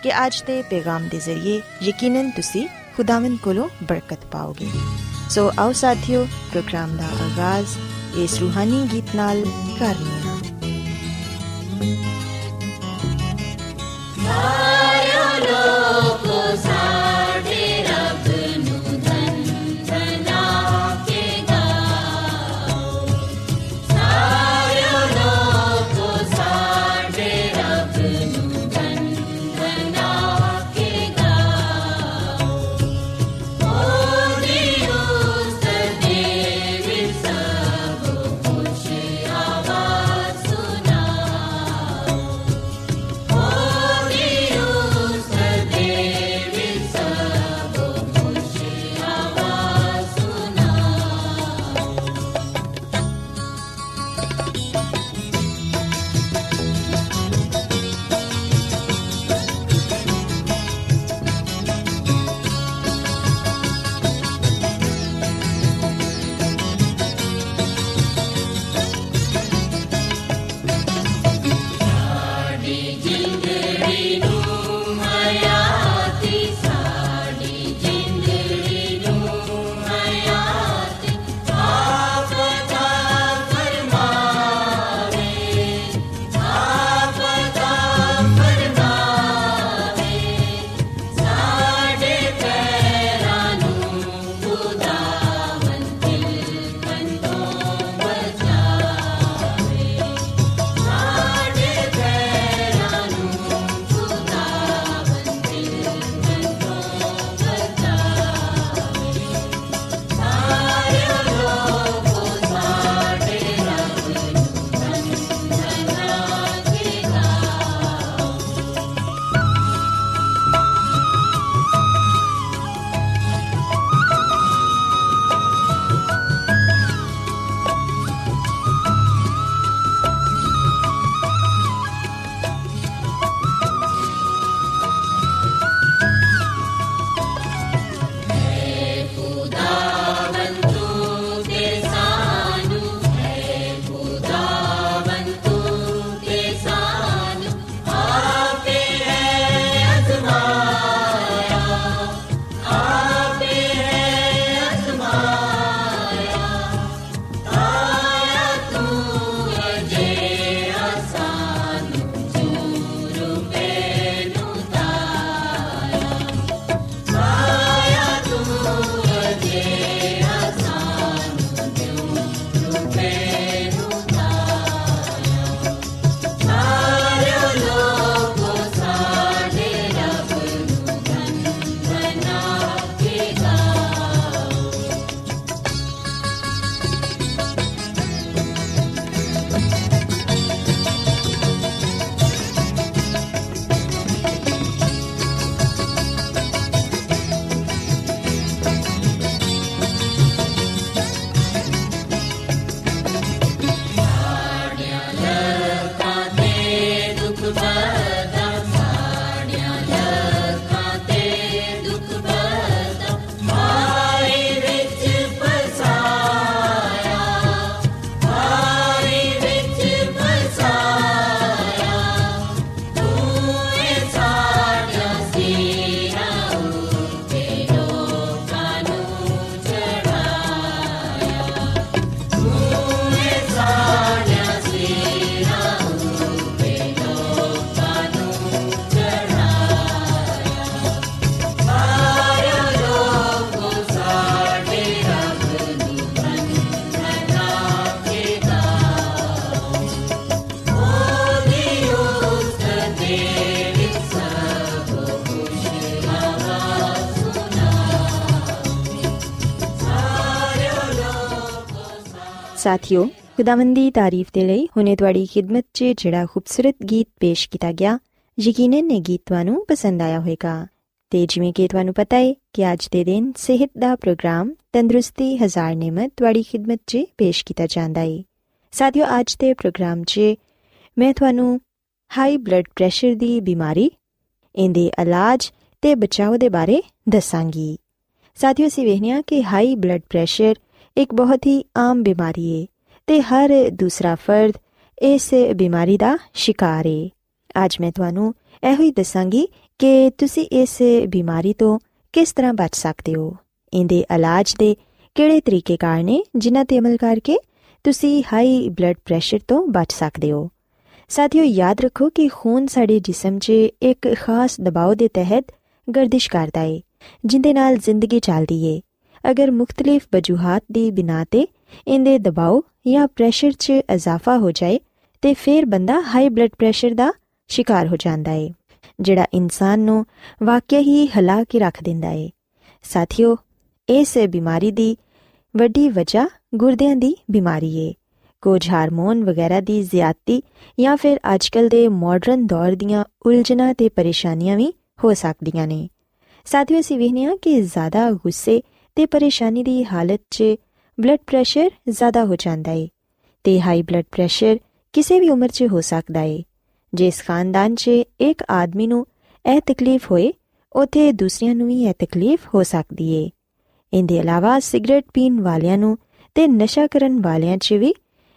ਆ ਕਿ ਅੱਜ ਦੇ ਪੈਗਾਮ ਦੇ ਜ਼ਰੀਏ ਯਕੀਨਨ ਤੁਸੀਂ ਖੁਦਾਵੰਦ ਕੋਲੋਂ ਬਰਕਤ ਪਾਓਗੇ ਸੋ ਆਓ ਸਾਥੀਓ ਪ੍ਰੋਗਰਾਮ ਦਾ ਆਗਾਜ਼ ਇਸ ਰੂਹਾਨੀ ਗੀਤ ਨਾਲ ਕਰਨੇ ਸਾਥਿਓ, ਖੁਦਾਵੰਦ ਦੀ ਤਾਰੀਫ ਦੇ ਲਈ ਹੁਣੇ ਤੁਹਾਡੀ ਖਿਦਮਤ 'ਚ ਜਿਹੜਾ ਖੂਬਸੂਰਤ ਗੀਤ ਪੇਸ਼ ਕੀਤਾ ਗਿਆ, ਯਕੀਨਨ ਇਹ ਗੀਤ ਤੁਹਾਨੂੰ ਪਸੰਦ ਆਇਆ ਹੋਵੇਗਾ। ਤੇ ਜਿਵੇਂ ਕਿ ਤੁਹਾਨੂੰ ਪਤਾ ਹੈ ਕਿ ਅੱਜ ਦੇ ਦਿਨ ਸਿਹਤ ਦਾ ਪ੍ਰੋਗਰਾਮ ਤੰਦਰੁਸਤੀ ਹਜ਼ਾਰ ਨਿਮਤ ਤੁਹਾਡੀ ਖਿਦਮਤ 'ਚ ਪੇਸ਼ ਕੀਤਾ ਜਾਂਦਾ ਹੈ ਸਾਥਿਓ, ਅੱਜ ਦੇ ਪ੍ਰੋਗਰਾਮ 'ਚ ਮੈਂ ਤੁਹਾਨੂੰ ਹਾਈ ਬਲੱਡ ਪ੍ਰੈਸ਼ਰ ਦੀ ਬਿਮਾਰੀ, ਇਹਦੇ ਇਲਾਜ ਤੇ ਬਚਾਓ ਦੇ ਬਾਰੇ ਦੱਸਾਂਗੀ। ਸਾਥਿਓ, ਅਸੀਂ ਵੇਖਿਆ ਕਿ ਹਾਈ ਬਲੱਡ ਪ੍ਰੈਸ਼ਰ ਇੱਕ ਬਹੁਤ ਹੀ ਆਮ ਬਿਮਾਰੀ ਹੈ ਤੇ ਹਰ ਦੂਸਰਾ ਫਰਦ ਇਸ ਬਿਮਾਰੀ ਦਾ ਸ਼ਿਕਾਰ ਹੈ ਅੱਜ ਮੈਂ ਤੁਹਾਨੂੰ ਇਹੋ ਹੀ ਦੱਸਾਂਗੀ ਕਿ ਤੁਸੀਂ ਇਸ ਬਿਮਾਰੀ ਤੋਂ ਕਿਸ ਤਰ੍ਹਾਂ ਬਚ ਸਕਦੇ ਹੋ। ਇਹਦੇ ਇਲਾਜ ਦੇ ਕਿਹੜੇ ਤਰੀਕੇ ਕਾਰ ਨੇ ਜਿਨ੍ਹਾਂ ਤੇ ਅਮਲ ਕਰਕੇ ਤੁਸੀਂ ਹਾਈ ਬਲੱਡ ਪ੍ਰੈਸ਼ਰ ਤੋਂ ਬਚ ਸਕਦੇ ਹੋ। ਸਾਥੀਓ, ਯਾਦ ਰੱਖੋ ਕਿ ਖੂਨ ਸਾਡੇ ਜਿਸਮ 'ਚ ਇੱਕ ਖਾਸ ਦਬਾਅ ਦੇ ਤਹਿਤ ਗਰਦਿਸ਼ ਕਰਦਾ ਹੈ ਜਿੰਦੇ ਨਾਲ ਜ਼ਿੰਦਗੀ ਚੱਲਦੀ ਹੈ ਅਗਰ ਮੁxtਲਿਫ ਵਜੂਹਾਤ ਦੀ ਬਿਨਾ ਤੇ ਇਹਦੇ ਦਬਾਅ ਜਾਂ ਪ੍ਰੈਸ਼ਰ 'ਚ ਇਜ਼ਾਫਾ ਹੋ ਜਾਏ, ਤੇ ਫਿਰ ਬੰਦਾ ਹਾਈ ਬਲੱਡ ਪ੍ਰੈਸ਼ਰ ਦਾ ਸ਼ਿਕਾਰ ਹੋ ਜਾਂਦਾ ਹੈ ਜਿਹੜਾ ਇਨਸਾਨ ਨੂੰ ਵਾਕਿਆ ਹੀ ਹਿਲਾ ਕੇ ਰੱਖ ਦਿੰਦਾ ਹੈ ਸਾਥੀਓ, ਇਸ ਬਿਮਾਰੀ ਦੀ ਵੱਡੀ ਵਜ੍ਹਾ ਗੁਰਦਿਆਂ ਦੀ ਬਿਮਾਰੀ ਹੈ ਕੁਝ ਹਾਰਮੋਨ ਵਗੈਰਾ ਦੀ ਜ਼ਿਆਦਤੀ ਜਾਂ ਫਿਰ ਅੱਜਕੱਲ ਦੇ ਮਾਡਰਨ ਦੌਰ ਦੀਆਂ ਉਲਝਣਾਂ ਤੇ ਪਰੇਸ਼ਾਨੀਆਂ ਵੀ ਹੋ ਸਕਦੀਆਂ ਨੇ। ਸਾਥੀਓ, ਅਸੀਂ ਵੇਖਦੇ ਹਾਂ ਕਿ ਜ਼ਿਆਦਾ ਗੁੱਸੇ ਤੇ ਪਰੇਸ਼ਾਨੀ ਦੀ ਹਾਲਤ 'ਚ ਬਲੱਡ ਪ੍ਰੈਸ਼ਰ ਜ਼ਿਆਦਾ ਹੋ ਜਾਂਦਾ ਹੈ ਤੇ ਹਾਈ ਬਲੱਡ ਪ੍ਰੈਸ਼ਰ ਕਿਸੇ ਵੀ ਉਮਰ 'ਚ ਹੋ ਸਕਦਾ ਹੈ ਜਿਸ ਖਾਨਦਾਨ 'ਚ ਇੱਕ ਆਦਮੀ ਨੂੰ ਇਹ ਤਕਲੀਫ ਹੋਏ, ਉਥੇ ਦੂਸਰਿਆਂ ਨੂੰ ਵੀ ਇਹ ਤਕਲੀਫ ਹੋ ਸਕਦੀ ਹੈ ਇਹਦੇ ਇਲਾਵਾ ਸਿਗਰਟ ਪੀਣ ਵਾਲਿਆਂ ਨੂੰ ਤੇ ਨਸ਼ਾ ਕਰਨ ਵਾਲਿਆਂ 'ਚ ਵੀ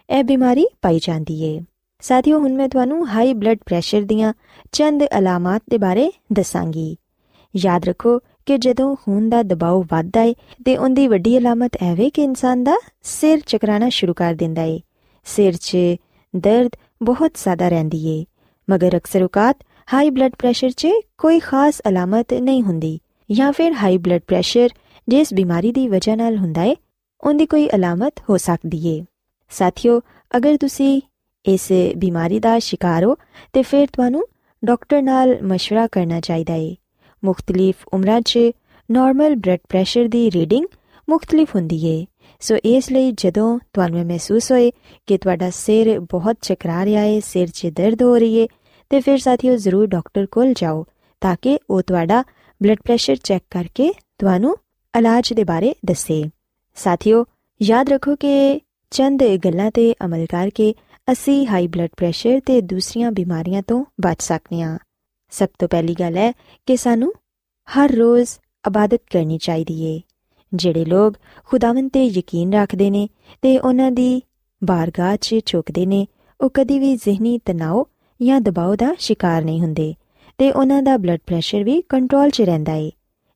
ਇਹ ਬਿਮਾਰੀ ਪਾਈ ਜਾਂਦੀ ਹੈ ਸਾਥੀਓ, ਹੁਣ ਮੈਂ ਤੁਹਾਨੂੰ ਹਾਈ ਬਲੱਡ ਪ੍ਰੈਸ਼ਰ ਦੀਆਂ ਚੰਦ ਅਲਾਮਤ ਦੇ ਬਾਰੇ ਦੱਸਾਂਗੀ। ਯਾਦ ਰੱਖੋ ਕਿ ਜਦੋਂ ਖੂਨ ਦਾ ਦਬਾਅ ਵੱਧਦਾ ਹੈ ਤੇ ਉਹਦੀ ਵੱਡੀ ਅਲਾਮਤ ਐਵੇਂ ਕਿ ਇਨਸਾਨ ਦਾ ਸਿਰ ਚਕਰਾਣਾ ਸ਼ੁਰੂ ਕਰ ਦਿੰਦਾ ਹੈ ਸਿਰ 'ਚ ਦਰਦ ਬਹੁਤ ਜ਼ਿਆਦਾ ਰਹਿੰਦੀ ਹੈ ਮਗਰ ਅਕਸਰ ਔਕਾਤ ਹਾਈ ਬਲੱਡ ਪ੍ਰੈਸ਼ਰ 'ਚ ਕੋਈ ਖਾਸ ਅਲਾਮਤ ਨਹੀਂ ਹੁੰਦੀ ਜਾਂ ਫਿਰ ਹਾਈ ਬਲੱਡ ਪ੍ਰੈਸ਼ਰ ਜਿਸ ਬਿਮਾਰੀ ਦੀ ਵਜ੍ਹਾ ਨਾਲ ਹੁੰਦਾ ਹੈ ਉਹਦੀ ਕੋਈ ਅਲਾਮਤ ਹੋ ਸਕਦੀ ਹੈ ਸਾਥੀਓ ਅਗਰ ਤੁਸੀਂ ਇਸ ਬਿਮਾਰੀ ਦਾ ਸ਼ਿਕਾਰ ਹੋ ਤੇ ਫਿਰ ਤੁਹਾਨੂੰ ਡਾਕਟਰ ਨਾਲ مشورہ ਕਰਨਾ ਚਾਹੀਦਾ ਹੈ ਮੁxtਲਿਫ ਉਮਰਾਂ 'ਚ ਨਾਰਮਲ ਬਲੱਡ ਪ੍ਰੈਸ਼ਰ ਦੀ ਰੀਡਿੰਗ ਮੁxtਲਿਫ ਹੁੰਦੀ ਹੈ ਸੋ ਇਸ ਲਈ ਜਦੋਂ ਤੁਹਾਨੂੰ ਇਹ ਮਹਿਸੂਸ ਹੋਏ ਕਿ ਤੁਹਾਡਾ ਸਿਰ ਬਹੁਤ ਚਕਰਾ ਰਿਹਾ ਹੈ ਸਿਰ 'ਚ ਦਰਦ ਹੋ ਰਹੀ ਹੈ ਤੇ ਫਿਰ ਸਾਥੀਓ ਜ਼ਰੂਰ ਡਾਕਟਰ ਕੋਲ ਜਾਓ ਤਾਂ ਕਿ ਉਹ ਤੁਹਾਡਾ ਬਲੱਡ ਪ੍ਰੈਸ਼ਰ ਚੈੱਕ ਕਰਕੇ ਤੁਹਾਨੂੰ ਇਲਾਜ ਦੇ ਬਾਰੇ ਦੱਸੇ। ਸਾਥੀਓ, ਯਾਦ ਰੱਖੋ ਕਿ ਚੰਦ ਗੱਲਾਂ ਤੇ ਅਮਲ ਕਰਕੇ ਅਸੀਂ ਹਾਈ ਬਲੱਡ ਪ੍ਰੈਸ਼ਰ ਤੇ ਦੂਸਰੀਆਂ ਬਿਮਾਰੀਆਂ ਤੋਂ ਬਚ ਸਕਦੇ ਹਾਂ। ਸਭ ਤੋਂ ਪਹਿਲੀ ਗੱਲ ਹੈ ਕਿ ਸਾਨੂੰ ਹਰ ਰੋਜ਼ ਇਬਾਦਤ ਕਰਨੀ ਚਾਹੀਦੀ ਏ। ਜਿਹੜੇ ਲੋਕ ਖੁਦਾਵੰਦ ਤੇ ਯਕੀਨ ਰੱਖਦੇ ਨੇ ਤੇ ਉਹਨਾਂ ਦੀ ਬਾਰਗਾਹ 'ਚ ਝੁਕਦੇ ਨੇ, ਉਹ ਕਦੀ ਵੀ ਜ਼ਿਹਨੀ ਤਣਾਅ ਜਾਂ ਦਬਾਅ ਦਾ ਸ਼ਿਕਾਰ ਨਹੀਂ ਹੁੰਦੇ ਤੇ ਉਹਨਾਂ ਦਾ ਬਲੱਡ ਪ੍ਰੈਸ਼ਰ ਵੀ ਕੰਟਰੋਲ 'ਚ ਰਹਿੰਦਾ ਏ।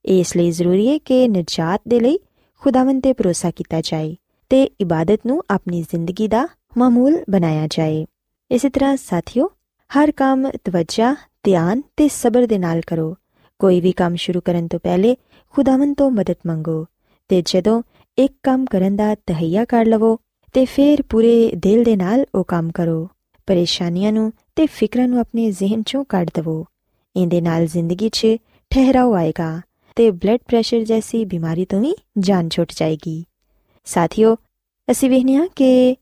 ਇਸ ਲਈ ਜ਼ਰੂਰੀ ਹੈ ਕਿ ਨਜਾਤ ਦੇ ਲਈ ਖੁਦਾਵੰਦ ਤੇ ਭਰੋਸਾ ਕੀਤਾ ਜਾਏ ਤੇ ਇਬਾਦਤ ਨੂੰ ਆਪਣੀ ਜ਼ਿੰਦਗੀ ਦਾ ਮਾਮੂਲ ਬਣਾਇਆ ਜਾਏ। ਇਸੇ ਤਰ੍ਹਾਂ ਸਾਥੀਓ, ਹਰ ਕੰਮ ਤਵੱਜਾ ਧਿਆਨ ਤੇ ਸਬਰ ਦੇ ਨਾਲ ਕਰੋ। ਕੋਈ ਵੀ ਕੰਮ ਸ਼ੁਰੂ ਕਰਨ ਤੋਂ ਪਹਿਲੇ ਖੁਦਾਵੰਦ ਤੋਂ ਮਦਦ ਮੰਗੋ ਤੇ ਜਦੋਂ ਇੱਕ ਕੰਮ ਕਰਨ ਦਾ ਤਹਈਆ ਕਰ ਲਵੋ ਤੇ ਫਿਰ ਪੂਰੇ ਦਿਲ ਦੇ ਨਾਲ ਉਹ ਕੰਮ ਕਰੋ। ਪਰੇਸ਼ਾਨੀਆਂ ਨੂੰ ਤੇ ਫਿਕਰਾਂ ਨੂੰ ਆਪਣੇ ਜ਼ਿਹਨ ਚੋਂ ਕੱਢ ਦਵੋ। ਇਹਦੇ ਨਾਲ ਜ਼ਿੰਦਗੀ 'ਚ ਠਹਿਰਾਓ ਆਏਗਾ ਤੇ ਬਲੱਡ ਪ੍ਰੈਸ਼ਰ ਜੈਸੀ ਬਿਮਾਰੀ ਤੋਂ ਵੀ ਜਾਨ ਛੁੱਟ ਜਾਏਗੀ। ਸਾਥੀਓ, ਅਸੀਂ ਵੇਖਿਆ ਕਿ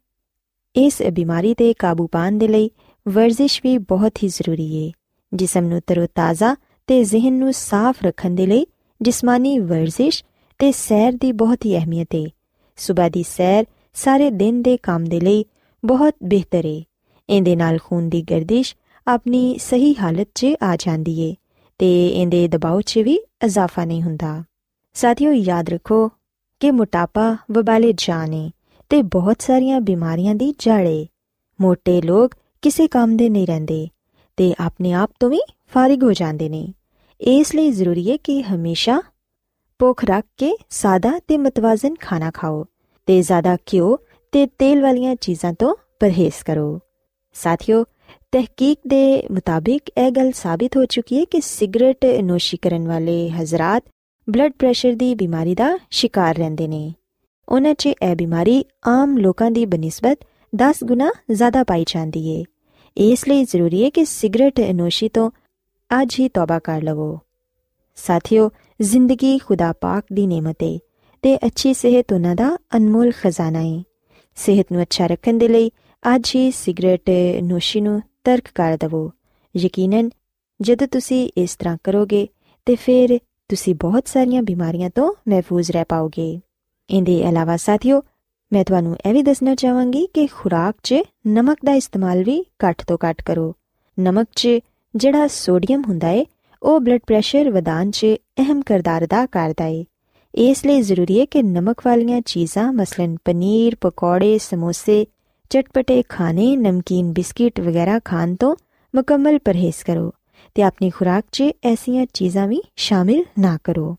ਇਸ ਬਿਮਾਰੀ ਤੇ ਕਾਬੂ ਪਾਉਣ ਦੇ ਲਈ ਵਰਜ਼ਿਸ਼ ਵੀ ਬਹੁਤ ਹੀ ਜ਼ਰੂਰੀ ਹੈ ਜਿਸਮ ਨੂੰ ਤਰੋਤਾਜ਼ਾ ਤੇ ਜ਼ਿਹਨ ਨੂੰ ਸਾਫ਼ ਰੱਖਣ ਦੇ ਲਈ ਜਿਸਮਾਨੀ ਵਰਜ਼ਿਸ਼ ਤੇ ਸੈਰ ਦੀ ਬਹੁਤ ਹੀ ਅਹਿਮੀਅਤ ਹੈ ਸਵੇਰ ਦੀ ਸੈਰ ਸਾਰੇ ਦਿਨ ਦੇ ਕੰਮ ਦੇ ਲਈ ਬਹੁਤ ਬਿਹਤਰ ਹੈ ਇਹਦੇ ਨਾਲ ਖੂਨ ਦੀ ਗਰਦਿਸ਼ ਆਪਣੀ ਸਹੀ ਹਾਲਤ 'ਚ ਆ ਜਾਂਦੀ ਹੈ ਤੇ ਇਹਦੇ ਦਬਾਅ 'ਚ ਵੀ ਇਜ਼ਾਫਾ ਨਹੀਂ ਹੁੰਦਾ। ਸਾਥੀਓ, ਯਾਦ ਰੱਖੋ ਕਿ ਮੋਟਾਪਾ ਵਬਾਲੇ ਜਾਨ ਤੇ ਬਹੁਤ ਸਾਰੀਆਂ ਬਿਮਾਰੀਆਂ ਦੀ ਜੜ ਏ। ਮੋٹے ਲੋਕ ਕਿਸੇ ਕੰਮ ਦੇ ਨਹੀਂ ਰਹਿੰਦੇ। ਤੇ ਆਪਣੇ ਆਪ ਤੋਂ ਵੀ ਫਾਰਿਗ ਹੋ ਜਾਂਦੇ ਨੇ। ਇਸ ਲਈ ਜ਼ਰੂਰੀ ਹੈ ਕਿ ਹਮੇਸ਼ਾ ਭੁੱਖ ਰੱਖ ਕੇ ਸਾਦਾ ਤੇ ਮਤਵਾਜ਼ਨ ਖਾਣਾ ਖਾਓ ਤੇ ਜ਼ਿਆਦਾ ਘਿਓ ਤੇ ਤੇਲ ਵਾਲੀਆਂ ਚੀਜ਼ਾਂ ਤੋਂ ਪਰਹੇਜ਼ ਕਰੋ। ਸਾਥੀਓ, ਤਹਿਕੀਕ ਦੇ ਮੁਤਾਬਿਕ ਇਹ ਗੱਲ ਸਾਬਿਤ ਹੋ ਚੁੱਕੀ ਹੈ ਕਿ ਸਿਗਰਟ ਨੋਸ਼ੀ ਕਰਨ ਵਾਲੇ ਹਜ਼ਰਤ ਬਲੱਡ ਪ੍ਰੈਸ਼ਰ ਦੀ ਬਿਮਾਰੀ ਦਾ ਸ਼ਿਕਾਰ ਰਹਿੰਦੇ ਨੇ। ਉਹਨਾਂ 'ਚ ਇਹ ਬਿਮਾਰੀ ਆਮ ਲੋਕਾਂ ਦੀ ਬਨਿਸਬਤ 10 ਗੁਣਾ ਜ਼ਿਆਦਾ ਪਾਈ ਜਾਂਦੀ ਹੈ ਇਸ ਲਈ ਜ਼ਰੂਰੀ ਹੈ ਕਿ ਸਿਗਰਟ ਨੋਸ਼ੀ ਤੋਂ ਅੱਜ ਹੀ ਤੌਬਾ ਕਰ ਲਵੋ। ਸਾਥੀਓ, ਜ਼ਿੰਦਗੀ ਖੁਦਾ ਪਾਕ ਦੀ ਨੇਮਤ ਹੈ ਤੇ ਅੱਛੀ ਸਿਹਤ ਉਹਨਾਂ ਦਾ ਅਨਮੋਲ ਖਜ਼ਾਨਾ ਹੈ ਸਿਹਤ ਨੂੰ ਅੱਛਾ ਰੱਖਣ ਦੇ ਲਈ ਅੱਜ ਹੀ ਸਿਗਰਟ ਨੋਸ਼ੀ ਨੂੰ ਤਰਕ ਕਰ ਦਵੋ। ਯਕੀਨਨ, ਜਦੋਂ ਤੁਸੀਂ ਇਸ ਤਰ੍ਹਾਂ ਕਰੋਗੇ ਤੇ ਫਿਰ ਤੁਸੀਂ ਬਹੁਤ ਸਾਰੀਆਂ ਬਿਮਾਰੀਆਂ ਤੋਂ ਮਹਿਫੂਜ਼ ਰਹਿ ਪਾਓਗੇ। ਇਹਦੇ ਇਲਾਵਾ ਸਾਥੀਓ ਮੈਂ ਤੁਹਾਨੂੰ ਇਹ ਵੀ ਦੱਸਣਾ ਚਾਹਾਂਗੀ ਕਿ ਖੁਰਾਕ 'ਚ ਨਮਕ ਦਾ ਇਸਤੇਮਾਲ ਵੀ ਘੱਟ ਤੋਂ ਘੱਟ ਕਰੋ। ਨਮਕ 'ਚ ਜਿਹੜਾ ਸੋਡੀਅਮ ਹੁੰਦਾ ਏ, ਉਹ ਬਲੱਡ ਪ੍ਰੈਸ਼ਰ ਵਧਾਉਣ 'ਚ ਅਹਿਮ ਕਿਰਦਾਰ ਅਦਾ ਕਰਦਾ ਏ। ਇਸ ਲਈ ਜ਼ਰੂਰੀ ਹੈ ਕਿ ਨਮਕ ਵਾਲੀਆਂ ਚੀਜ਼ਾਂ ਮਸਲਨ ਪਨੀਰ, ਪਕੌੜੇ, ਸਮੋਸੇ, ਚਟਪਟੇ ਖਾਣੇ, ਨਮਕੀਨ ਬਿਸਕਿਟ ਵਗੈਰਾ ਖਾਣ ਤੋਂ ਮੁਕੰਮਲ ਪਰਹੇਜ਼ ਕਰੋ ਤੇ ਆਪਣੀ ਖੁਰਾਕ 'ਚ ਐਸੀਆਂ ਚੀਜ਼ਾਂ ਵੀ ਸ਼ਾਮਿਲ ਨਾ ਕਰੋ।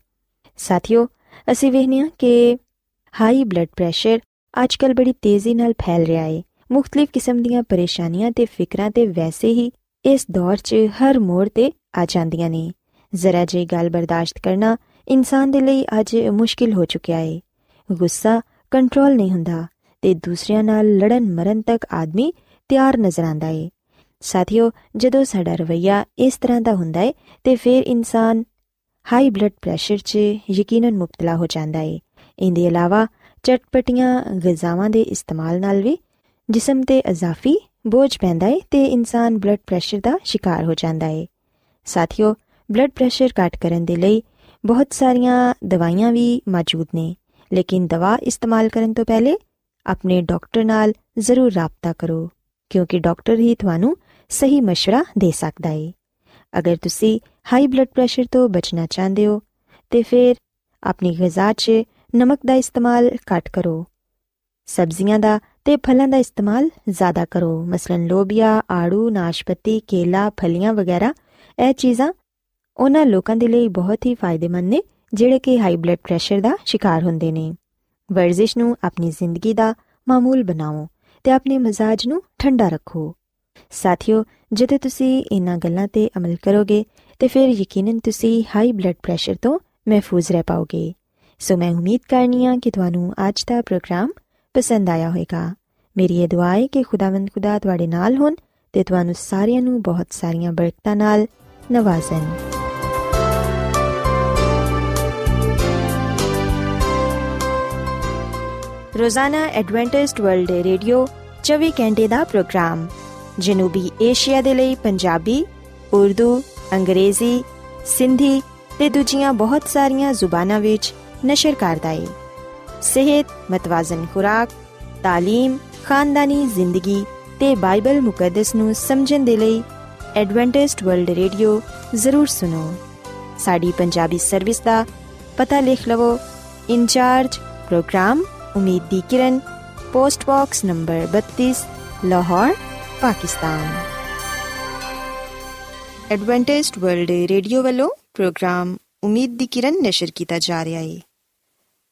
ਸਾਥੀਓ, ਅਸੀਂ ਵੇਖਦੇ ਹਾਂ ਕਿ ਹਾਈ ਬਲੱਡ ਪ੍ਰੈਸ਼ਰ ਅੱਜਕੱਲ ਬੜੀ ਤੇਜ਼ੀ ਨਾਲ ਫੈਲ ਰਿਹਾ ਹੈ ਮੁxtਲਿਫ ਕਿਸਮ ਦੀਆਂ ਪਰੇਸ਼ਾਨੀਆਂ ਤੇ ਫਿਕਰਾਂ ਤੇ ਵੈਸੇ ਹੀ ਇਸ ਦੌਰ 'ਚ ਹਰ ਮੋੜ ਤੇ ਆ ਜਾਂਦੀਆਂ ਨੇ। ਜ਼ਰਾ ਜਿਹੀ ਗੱਲ ਬਰਦਾਸ਼ਤ ਕਰਨਾ ਇਨਸਾਨ ਦੇ ਲਈ ਅੱਜ ਮੁਸ਼ਕਿਲ ਹੋ ਚੁੱਕਿਆ ਹੈ ਗੁੱਸਾ ਕੰਟਰੋਲ ਨਹੀਂ ਹੁੰਦਾ ਤੇ ਦੂਸਰਿਆਂ ਨਾਲ ਲੜਨ ਮਰਨ ਤੱਕ ਆਦਮੀ ਤਿਆਰ ਨਜ਼ਰ ਆਂਦਾ ਹੈ ਸਾਥੀਓ, ਜਦੋਂ ਸਾਡਾ ਰਵਈਆ ਇਸ ਤਰ੍ਹਾਂ ਦਾ ਹੁੰਦਾ ਹੈ ਤੇ ਫਿਰ ਇਨਸਾਨ ਹਾਈ ਬਲੱਡ ਪ੍ਰੈਸ਼ਰ 'ਚ ਯਕੀਨਨ ਮੁਬਤਲਾ ਹੋ ਜਾਂਦਾ ਹੈ ਇਹਦੇ ਇਲਾਵਾ ਚਟਪਟੀਆਂ ਗਿਜ਼ਾਵਾਂ ਦੇ ਇਸਤੇਮਾਲ ਨਾਲ ਵੀ ਜਿਸਮ ਤੇ ਇਜ਼ਾਫੀ ਬੋਝ ਪੈਂਦਾ ਹੈ ਤੇ ਇਨਸਾਨ ਬਲੱਡ ਪ੍ਰੈਸ਼ਰ ਦਾ ਸ਼ਿਕਾਰ ਹੋ ਜਾਂਦਾ ਹੈ ਸਾਥੀਓ ਬਲੱਡ ਪ੍ਰੈਸ਼ਰ ਘਟ ਕਰਨ ਦੇ ਲਈ ਬਹੁਤ ਸਾਰੀਆਂ ਦਵਾਈਆਂ ਵੀ ਮੌਜੂਦ ਨੇ ਲੇਕਿਨ ਦਵਾ ਇਸਤੇਮਾਲ ਕਰਨ ਤੋਂ ਪਹਿਲੇ ਆਪਣੇ ਡਾਕਟਰ ਨਾਲ ਜ਼ਰੂਰ ਰਾਬਤਾ ਕਰੋ ਕਿਉਂਕਿ ਡਾਕਟਰ ਹੀ ਤੁਹਾਨੂੰ ਸਹੀ مشورہ ਦੇ ਸਕਦਾ ਹੈ ਅਗਰ ਤੁਸੀਂ ਹਾਈ ਬਲੱਡ ਪ੍ਰੈਸ਼ਰ ਤੋਂ ਬਚਣਾ ਚਾਹੁੰਦੇ ਹੋ ਤੇ ਫਿਰ ਆਪਣੀ ਗਿਜ਼ਾ 'ਚ ਨਮਕ ਦਾ ਇਸਤੇਮਾਲ ਘੱਟ ਕਰੋ। ਸਬਜ਼ੀਆਂ ਦਾ ਤੇ ਫਲਾਂ ਦਾ ਇਸਤੇਮਾਲ ਜ਼ਿਆਦਾ ਕਰੋ। ਮਸਲਨ ਲੋਬੀਆ, ਆੜੂ, ਨਾਸ਼ਪਤੀ, ਕੇਲਾ, ਫਲੀਆਂ ਵਗੈਰਾ, ਇਹ ਚੀਜ਼ਾਂ ਉਹਨਾਂ ਲੋਕਾਂ ਦੇ ਲਈ ਬਹੁਤ ਹੀ ਫਾਇਦੇਮੰਦ ਨੇ, ਜਿਹੜੇ ਕਿ ਹਾਈ ਬਲੱਡ ਪ੍ਰੈਸ਼ਰ ਦਾ ਸ਼ਿਕਾਰ ਹੁੰਦੇ ਨੇ। ਵਰਜ਼ਿਸ਼ ਨੂੰ ਆਪਣੀ ਜ਼ਿੰਦਗੀ ਦਾ ਮਾਮੂਲ ਬਣਾਓ ਤੇ ਆਪਣੇ ਮਜ਼ਾਜ ਨੂੰ ਠੰਡਾ ਰੱਖੋ। ਸਾਥੀਓ, ਜਦੋਂ ਤੁਸੀਂ ਇਹਨਾਂ ਗੱਲਾਂ ਤੇ ਅਮਲ ਕਰੋਗੇ ਤੇ ਫਿਰ ਯਕੀਨਨ ਤੁਸੀਂ ਹਾਈ ਬਲੱਡ ਪ੍ਰੈਸ਼ਰ ਤੋਂ ਮਹਿਫੂਜ਼ ਰਹਿ ਪਾਓਗੇ। ਸੋ ਮੈਂ ਉਮੀਦ ਕਰਨੀ ਆ ਕਿ ਤੁਹਾਨੂੰ ਅੱਜ ਦਾ ਪ੍ਰੋਗਰਾਮ ਪਸੰਦ ਆਇਆ ਹੋਵੇਗਾ ਮੇਰੀ ਇਹ ਦੁਆ ਹੈ ਕਿ ਖੁਦਾਵੰਦ ਖੁਦਾ ਤੁਹਾਡੇ ਨਾਲ ਹੋਣ ਤੇ ਤੁਹਾਨੂੰ ਸਾਰਿਆਂ ਨੂੰ ਬਹੁਤ ਸਾਰੀਆਂ ਬਰਕਤਾਂ ਨਾਲ ਨਵਾਜ਼ਣ ਰੋਜ਼ਾਨਾ ਐਡਵੈਂਟਿਸਟ ਵਰਲਡ ਰੇਡੀਓ 24 ਘੰਟੇ ਦਾ ਪ੍ਰੋਗਰਾਮ ਜਨੂਬੀ ਏਸ਼ੀਆ ਦੇ ਲਈ ਪੰਜਾਬੀ ਉਰਦੂ ਅੰਗਰੇਜ਼ੀ ਸਿੰਧੀ ਤੇ ਦੂਜੀਆਂ ਬਹੁਤ ਸਾਰੀਆਂ ਜ਼ੁਬਾਨਾਂ ਵਿੱਚ ਨਸ਼ਰ ਕਰਦਾ ਹੈ ਸਿਹਤ ਮਤਵਾਜ਼ਨ ਖੁਰਾਕ تعلیم ਖਾਨਦਾਨੀ ਜ਼ਿੰਦਗੀ ਤੇ ਬਾਈਬਲ ਮੁਕੱਦਸ ਨੂੰ ਸਮਝਣ ਦੇ ਲਈ ਐਡਵੈਂਟਿਸਟ ਵਰਲਡ ਰੇਡੀਓ ਜ਼ਰੂਰ ਸੁਨੋ ਸਾਡੀ ਪੰਜਾਬੀ ਸਰਵਿਸ ਦਾ ਪਤਾ ਲਿਖ ਲਵੋ ਇੰਚਾਰਜ ਪ੍ਰੋਗਰਾਮ ਉਮੀਦ ਦੀ ਕਿਰਨ post box number 32 Lahore Pakistan Adventist world radio ਵੱਲੋਂ ਪ੍ਰੋਗਰਾਮ ਉਮੀਦ ਦੀ ਕਿਰਨ ਨਿਸ਼ਰ ਕੀਤਾ ਜਾ ਰਿਹਾ ਹੈ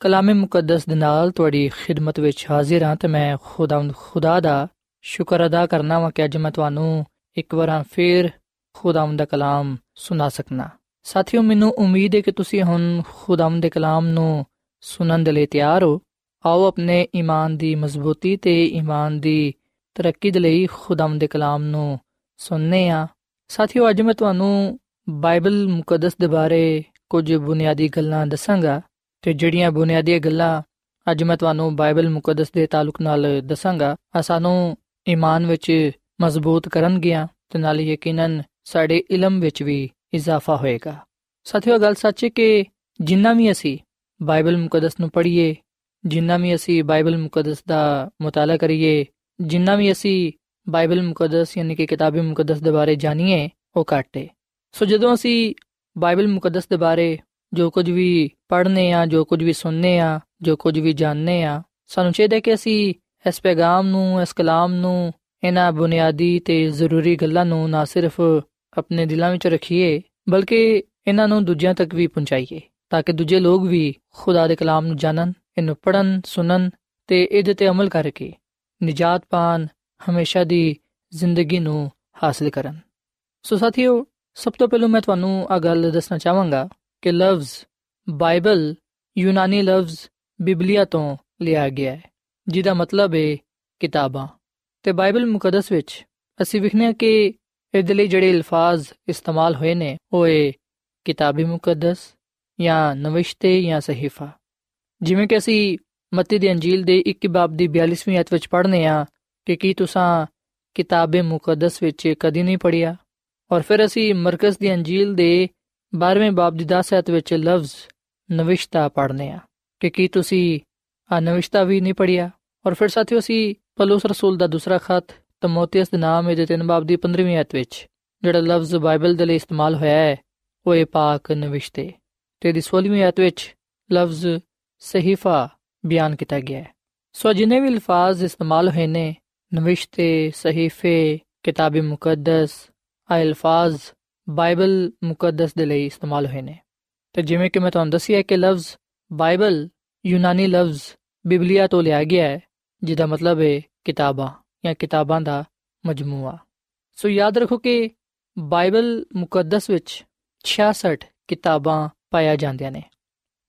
ਕਲਾਮੇ ਮੁਕੱਦਸ ਦੇ ਨਾਲ ਤੁਹਾਡੀ ਖਿਦਮਤ ਵਿੱਚ ਹਾਜ਼ਰ ਹਾਂ ਤੇ ਮੈਂ ਖੁਦਾਵੰਦ ਖੁਦਾ ਦਾ ਸ਼ੁਕਰ ਅਦਾ ਕਰਨਾ ਵਾਂ ਕਿ ਅੱਜ ਮੈਂ ਤੁਹਾਨੂੰ ਇੱਕ ਵਾਰ ਫੇਰ ਖੁਦਾਵੰਦ ਦਾ ਕਲਾਮ ਸੁਣਾ ਸਕਣਾ ਸਾਥੀਓ, ਮੈਨੂੰ ਉਮੀਦ ਹੈ ਕਿ ਤੁਸੀਂ ਹੁਣ ਖੁਦਾਵੰਦ ਦੇ ਕਲਾਮ ਨੂੰ ਸੁਣਨ ਦੇ ਲਈ ਤਿਆਰ ਹੋ। ਆਓ ਆਪਣੇ ਈਮਾਨ ਦੀ ਮਜ਼ਬੂਤੀ ਤੇ ਈਮਾਨ ਦੀ ਤਰੱਕੀ ਦੇ ਲਈ ਖੁਦਾਵੰਦ ਦੇ ਕਲਾਮ ਨੂੰ ਸੁਣਨੇ ਆ। ਸਾਥੀਓ, ਅੱਜ ਮੈਂ ਤੁਹਾਨੂੰ ਬਾਈਬਲ ਮੁਕੱਦਸ ਦੇ ਬਾਰੇ ਕੁਝ ਬੁਨਿਆਦੀ ਗੱਲਾਂ ਦੱਸਾਂਗਾ। ਤੇ ਜਿਹੜੀਆਂ ਬੁਨਿਆਦੀ ਗੱਲਾਂ ਅੱਜ ਮੈਂ ਤੁਹਾਨੂੰ ਬਾਈਬਲ ਮੁਕੱਦਸ ਦੇ ਤਾਲੁਕ ਨਾਲ ਦੱਸਾਂਗਾ ਆ ਸਾਨੂੰ ਈਮਾਨ ਵਿੱਚ ਮਜ਼ਬੂਤ ਕਰਨਗੀਆਂ ਤੇ ਨਾਲ ਯਕੀਨਨ ਸਾਡੇ ਇਲਮ ਵਿੱਚ ਵੀ ਇਜ਼ਾਫਾ ਹੋਏਗਾ। ਸਾਥੀਓ ਗੱਲ ਸੱਚ ਹੈ ਕਿ ਜਿੰਨਾ ਵੀ ਅਸੀਂ ਬਾਈਬਲ ਮੁਕੱਦਸ ਨੂੰ ਪੜ੍ਹੀਏ, ਜਿੰਨਾ ਵੀ ਅਸੀਂ ਬਾਈਬਲ ਮੁਕੱਦਸ ਦਾ ਮਤਾਲਾ ਕਰੀਏ, ਜਿੰਨਾ ਵੀ ਅਸੀਂ ਬਾਈਬਲ ਮੁਕੱਦਸ ਯਾਨੀ ਕਿ ਕਿਤਾਬੀ ਮੁਕੱਦਸ ਦੇ ਬਾਰੇ ਜਾਣੀਏ, ਉਹ ਘੱਟੇ ਸੋ ਜਦੋਂ ਅਸੀਂ ਬਾਈਬਲ ਮੁਕੱਦਸ ਦੇ ਬਾਰੇ ਜੋ ਕੁਝ ਵੀ ਪੜ੍ਹਨੇ ਆ, ਜੋ ਕੁਝ ਵੀ ਸੁਣਨੇ ਆ, ਜੋ ਕੁਝ ਵੀ ਜਾਣਨੇ ਆ, ਸਾਨੂੰ ਚਾਹੀਦਾ ਕਿ ਅਸੀਂ ਇਸ ਪੈਗਾਮ ਨੂੰ, ਇਸ ਕਲਾਮ ਨੂੰ, ਇਹਨਾਂ ਬੁਨਿਆਦੀ ਤੇ ਜ਼ਰੂਰੀ ਗੱਲਾਂ ਨੂੰ ਨਾ ਸਿਰਫ ਆਪਣੇ ਦਿਲਾਂ ਵਿੱਚ ਰੱਖੀਏ, ਬਲਕਿ ਇਹਨਾਂ ਨੂੰ ਦੂਜਿਆਂ ਤੱਕ ਵੀ ਪਹੁੰਚਾਈਏ, ਤਾਂ ਕਿ ਦੂਜੇ ਲੋਕ ਵੀ ਖੁਦਾ ਦੇ ਕਲਾਮ ਨੂੰ ਜਾਣਨ, ਇਹਨੂੰ ਪੜਨ ਸੁਣਨ ਤੇ ਇਹਦੇ ਤੇ ਅਮਲ ਕਰਕੇ ਨਜਾਤ ਪਾਣ ਹਮੇਸ਼ਾ ਦੀ ਜ਼ਿੰਦਗੀ ਨੂੰ ਹਾਸਲ ਕਰਨ। ਸੋ ਸਾਥੀਓ, ਸਭ ਤੋਂ ਪਹਿਲਾਂ ਮੈਂ ਤੁਹਾਨੂੰ ਆ ਗੱਲ ਦੱਸਣਾ ਚਾਹਾਂਗਾ ਕਿ ਲਫ਼ਜ਼ ਬਾਈਬਲ ਯੂਨਾਨੀ ਲਫ਼ਜ਼ ਬਿਬਲੀਆ ਤੋਂ ਲਿਆ ਗਿਆ ਹੈ ਜਿਹਦਾ ਮਤਲਬ ਹੈ ਕਿਤਾਬਾਂ ਤੇ ਬਾਈਬਲ ਮੁਕੱਦਸ ਵਿੱਚ ਅਸੀਂ ਵਿਖਨੇ ਕਿ ਇਹਦੇ ਲਈ ਜਿਹੜੇ ਅਲਫਾਜ਼ ਇਸਤੇਮਾਲ ਹੋਏ ਨੇ ਉਹ ਹੈ ਕਿਤਾਬੀ ਮੁਕੱਦਸ ਜਾਂ ਨਵਿਸ਼ਤੇ ਜਾਂ ਸਹੀਫਾ ਜਿਵੇਂ ਕਿ ਅਸੀਂ ਮੱਤੀ ਦੀ ਅੰਜੀਲ ਦੇ 1 ਬਾਬ ਦੀ 42ਵੀਂ ਅਧ ਵਿੱਚ ਪੜ੍ਹਨੇ ਆ ਕਿ ਕੀ ਤੁਸੀਂ ਕਿਤਾਬੇ ਮੁਕੱਦਸ ਵਿੱਚ ਕਦੀ ਨਹੀਂ ਪੜਿਆ ਔਰ ਫਿਰ ਅਸੀਂ ਮਰਕਜ਼ ਦੀ ਅੰਜੀਲ ਦੇ 12ਵੇਂ ਬਾਬ ਦੀ 10 ਅਧ ਵਿੱਚ ਲਫ਼ਜ਼ ਨਵਿਸ਼ਤਾ ਪੜ੍ਹਨੇ ਆ ਕਿ ਕੀ ਤੁਸੀਂ ਆ ਨਵਿਸ਼ਤਾ ਵੀ ਨਹੀਂ ਪੜਿਆ ਔਰ ਫਿਰ ਸਾਥੀਓ ਅਸੀਂ ਪਲੂਸ ਰਸੂਲ ਦਾ ਦੂਸਰਾ ਖਤ ਤਮੋਥੀਅਸ ਦੇ ਨਾਮ ਇਹਦੇ 3 ਬਾਬ ਦੀ 15ਵੀਂ ਅਧ ਵਿੱਚ ਜਿਹੜਾ ਲਫ਼ਜ਼ ਬਾਈਬਲ ਦੇ ਲਈ ਇਸਤੇਮਾਲ ਹੋਇਆ ਹੈ, ਉਹ ਹੈ ਪਾਕ ਨਵਿਸ਼ਤੇ। ਤੇ ਦੀ 16ਵੀਂ ਅਧ ਵਿੱਚ ਲਫ਼ਜ਼ ਸਹੀਫਾ ਬਿਆਨ ਕੀਤਾ ਗਿਆ ਹੈ। ਸੋ ਜਿਨੇ ਵੀ ਅਲਫਾਜ਼ ਇਸਤੇਮਾਲ ਹੋਏ ਨੇ, ਨਵਿਸ਼ਤੇ, ਸਹੀਫੇ, ਕਿਤਾਬੀ ਮੁਕੱਦਸ ਆ ਅਲਫਾਜ਼ ਬਾਈਬਲ ਮੁਕੱਦਸ ਦੇ ਲਈ ਇਸਤੇਮਾਲ ਹੋਏ ਨੇ। ਤੇ ਜਿਵੇਂ ਕਿ ਮੈਂ ਤੁਹਾਨੂੰ ਦੱਸਿਆ ਕਿ ਲਫ਼ਜ਼ ਬਾਈਬਲ ਯੂਨਾਨੀ ਲਫ਼ਜ਼ ਬਿਬਲੀਆ ਤੋਂ ਲਿਆ ਗਿਆ ਹੈ, ਜਿਹਦਾ ਮਤਲਬ ਹੈ ਕਿਤਾਬਾਂ ਜਾਂ ਕਿਤਾਬਾਂ ਦਾ ਮਜਮੂਆ। ਸੋ ਯਾਦ ਰੱਖੋ ਕਿ ਬਾਈਬਲ ਮੁਕੱਦਸ ਵਿੱਚ 66 ਕਿਤਾਬਾਂ ਪਾਇਆ ਜਾਂਦੀਆਂ ਨੇ।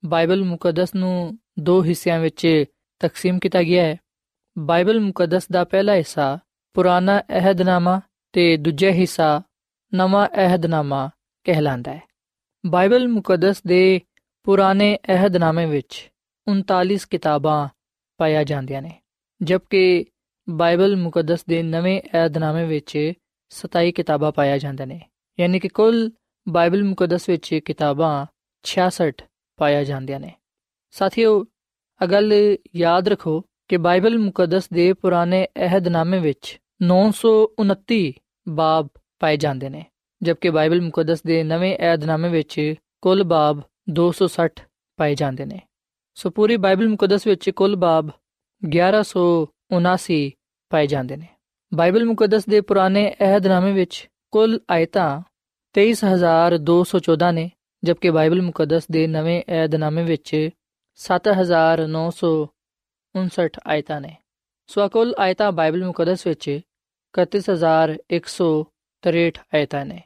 ਬਾਈਬਲ ਮੁਕੱਦਸ ਨੂੰ ਦੋ ਹਿੱਸਿਆਂ ਵਿੱਚ ਤਕਸੀਮ ਕੀਤਾ ਗਿਆ ਹੈ। ਬਾਈਬਲ ਮੁਕੱਦਸ ਦਾ ਪਹਿਲਾ ਹਿੱਸਾ ਪੁਰਾਣਾ ਅਹਿਦਨਾਮਾ ਤੇ ਦੂਜਾ ਹਿੱਸਾ ਨਵਾਂ ਅਹਿਦਨਾਮਾ ਕਹਿਲਾਂਦਾ ਹੈ ਬਾਈਬਲ ਮੁਕੱਦਸ ਦੇ ਪੁਰਾਣੇ ਅਹਿਦਨਾਮੇ ਵਿੱਚ 39 ਕਿਤਾਬਾਂ ਪਾਇਆ ਜਾਂਦੀਆਂ ਨੇ ਜਦਕਿ ਬਾਈਬਲ ਮੁਕੱਦਸ ਦੇ ਨਵੇਂ ਅਹਿਦਨਾਮੇ ਵਿੱਚ 27 ਕਿਤਾਬਾਂ ਪਾਇਆ ਜਾਂਦੀਆਂ ਨੇ ਯਾਨੀ ਕਿ ਕੁੱਲ ਬਾਈਬਲ ਮੁਕੱਦਸ ਵਿੱਚ ਕਿਤਾਬਾਂ 66 ਪਾਇਆ ਜਾਂਦੀਆਂ ਨੇ ਸਾਥੀਓ ਅਗਲ ਯਾਦ ਰੱਖੋ ਕਿ ਬਾਈਬਲ ਮੁਕੱਦਸ ਦੇ ਪੁਰਾਣੇ ਅਹਿਦਨਾਮੇ ਵਿੱਚ 929 ਬਾਬ ਪਾਏ ਜਾਂਦੇ ਨੇ, ਜਦਕਿ ਬਾਈਬਲ ਮੁਕੱਦਸ ਦੇ ਨਵੇਂ ਅਹਿਦਨਾਮੇ ਵਿੱਚ ਕੁੱਲ ਬਾਬ 260 ਪਾਏ ਜਾਂਦੇ ਨੇ। ਸੋ ਪੂਰੀ ਬਾਈਬਲ ਮੁਕੱਦਸ ਵਿੱਚ ਕੁੱਲ ਬਾਬ 1179 ਪਾਏ ਜਾਂਦੇ ਨੇ। ਬਾਈਬਲ ਮੁਕੱਦਸ ਦੇ ਪੁਰਾਣੇ ਅਹਿਦਨਾਮੇ ਵਿੱਚ ਕੁੱਲ ਆਇਤਾਂ 23214 ਨੇ, ਜਦਕਿ ਬਾਈਬਲ ਮੁਕੱਦਸ ਦੇ ਨਵੇਂ ਏਧਨਾਮੇ ਵਿੱਚ 7959 ਆਇਤਾਂ ਨੇ। ਸੋ ਕੁੱਲ ਆਇਤਾਂ ਬਾਈਬਲ ਮੁਕੱਦਸ ਵਿੱਚ 31163 ਆਇਤਾਂ ਨੇ।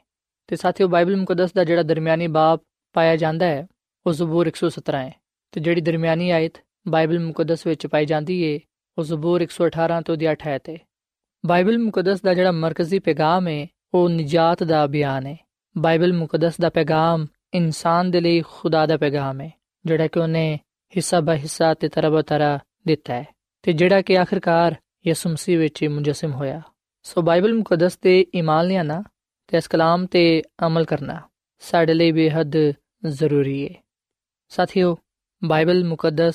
ਤੇ ਸਾਥੀਓ ਬਾਈਬਲ ਮੁਕੱਦਸ ਦਾ ਜਿਹੜਾ ਦਰਮਿਆਨੀ ਬਾਬ ਪਾਇਆ ਜਾਂਦਾ ਹੈ, ਉਹ ਜ਼ਬੂਰ 117 ਹੈ। ਤੇ ਜਿਹੜੀ ਦਰਮਿਆਨੀ ਆਇਤ ਬਾਈਬਲ ਮੁਕੱਦਸ ਵਿੱਚ ਪਾਈ ਜਾਂਦੀ ਹੈ ਉਹ ਜ਼ਬੂਰ 118 ਤੋਂ ਦੀ 8 ਹੈ ਤੇ। ਬਾਈਬਲ ਮੁਕੱਦਸ ਦਾ ਜਿਹੜਾ ਮਰਕਜ਼ੀ ਪੈਗਾਮ ਹੈ ਉਹ ਨਜਾਤ ਦਾ ਬਿਆਨ ਹੈ ਬਾਈਬਲ ਮੁਕੱਦਸ ਦਾ ਪੈਗਾਮ ਇਨਸਾਨ ਦੇ ਲਈ ਖੁਦਾ ਦਾ ਪੈਗਾਮ ਹੈ ਜਿਹੜਾ ਕਿ ਉਹਨੇ ਹਿੱਸਾ ਬਾ ਹਿੱਸਾ ਤੇ ਤਰ੍ਹਾਂ ਬਾ ਤਰ੍ਹਾਂ ਦਿੱਤਾ ਹੈ। ਤੇ ਜਿਹੜਾ ਕਿ ਆਖਿਰਕਾਰ ਯਿਸੂ ਮਸੀਹ ਵਿੱਚ ਮੁਜਸਮ ਹੋਇਆ। ਸੋ ਬਾਈਬਲ ਮੁਕੱਦਸ ਤੇ ਈਮਾਨ ਲਿਆਣਾ ਤੇ ਇਸ ਕਲਾਮ ਤੇ ਅਮਲ ਕਰਨਾ ਸਾਡੇ ਲਈ ਬੇहद ਜ਼ਰੂਰੀ ਹੈ ਸਾਥੀਓ, ਬਾਈਬਲ ਮੁਕੱਦਸ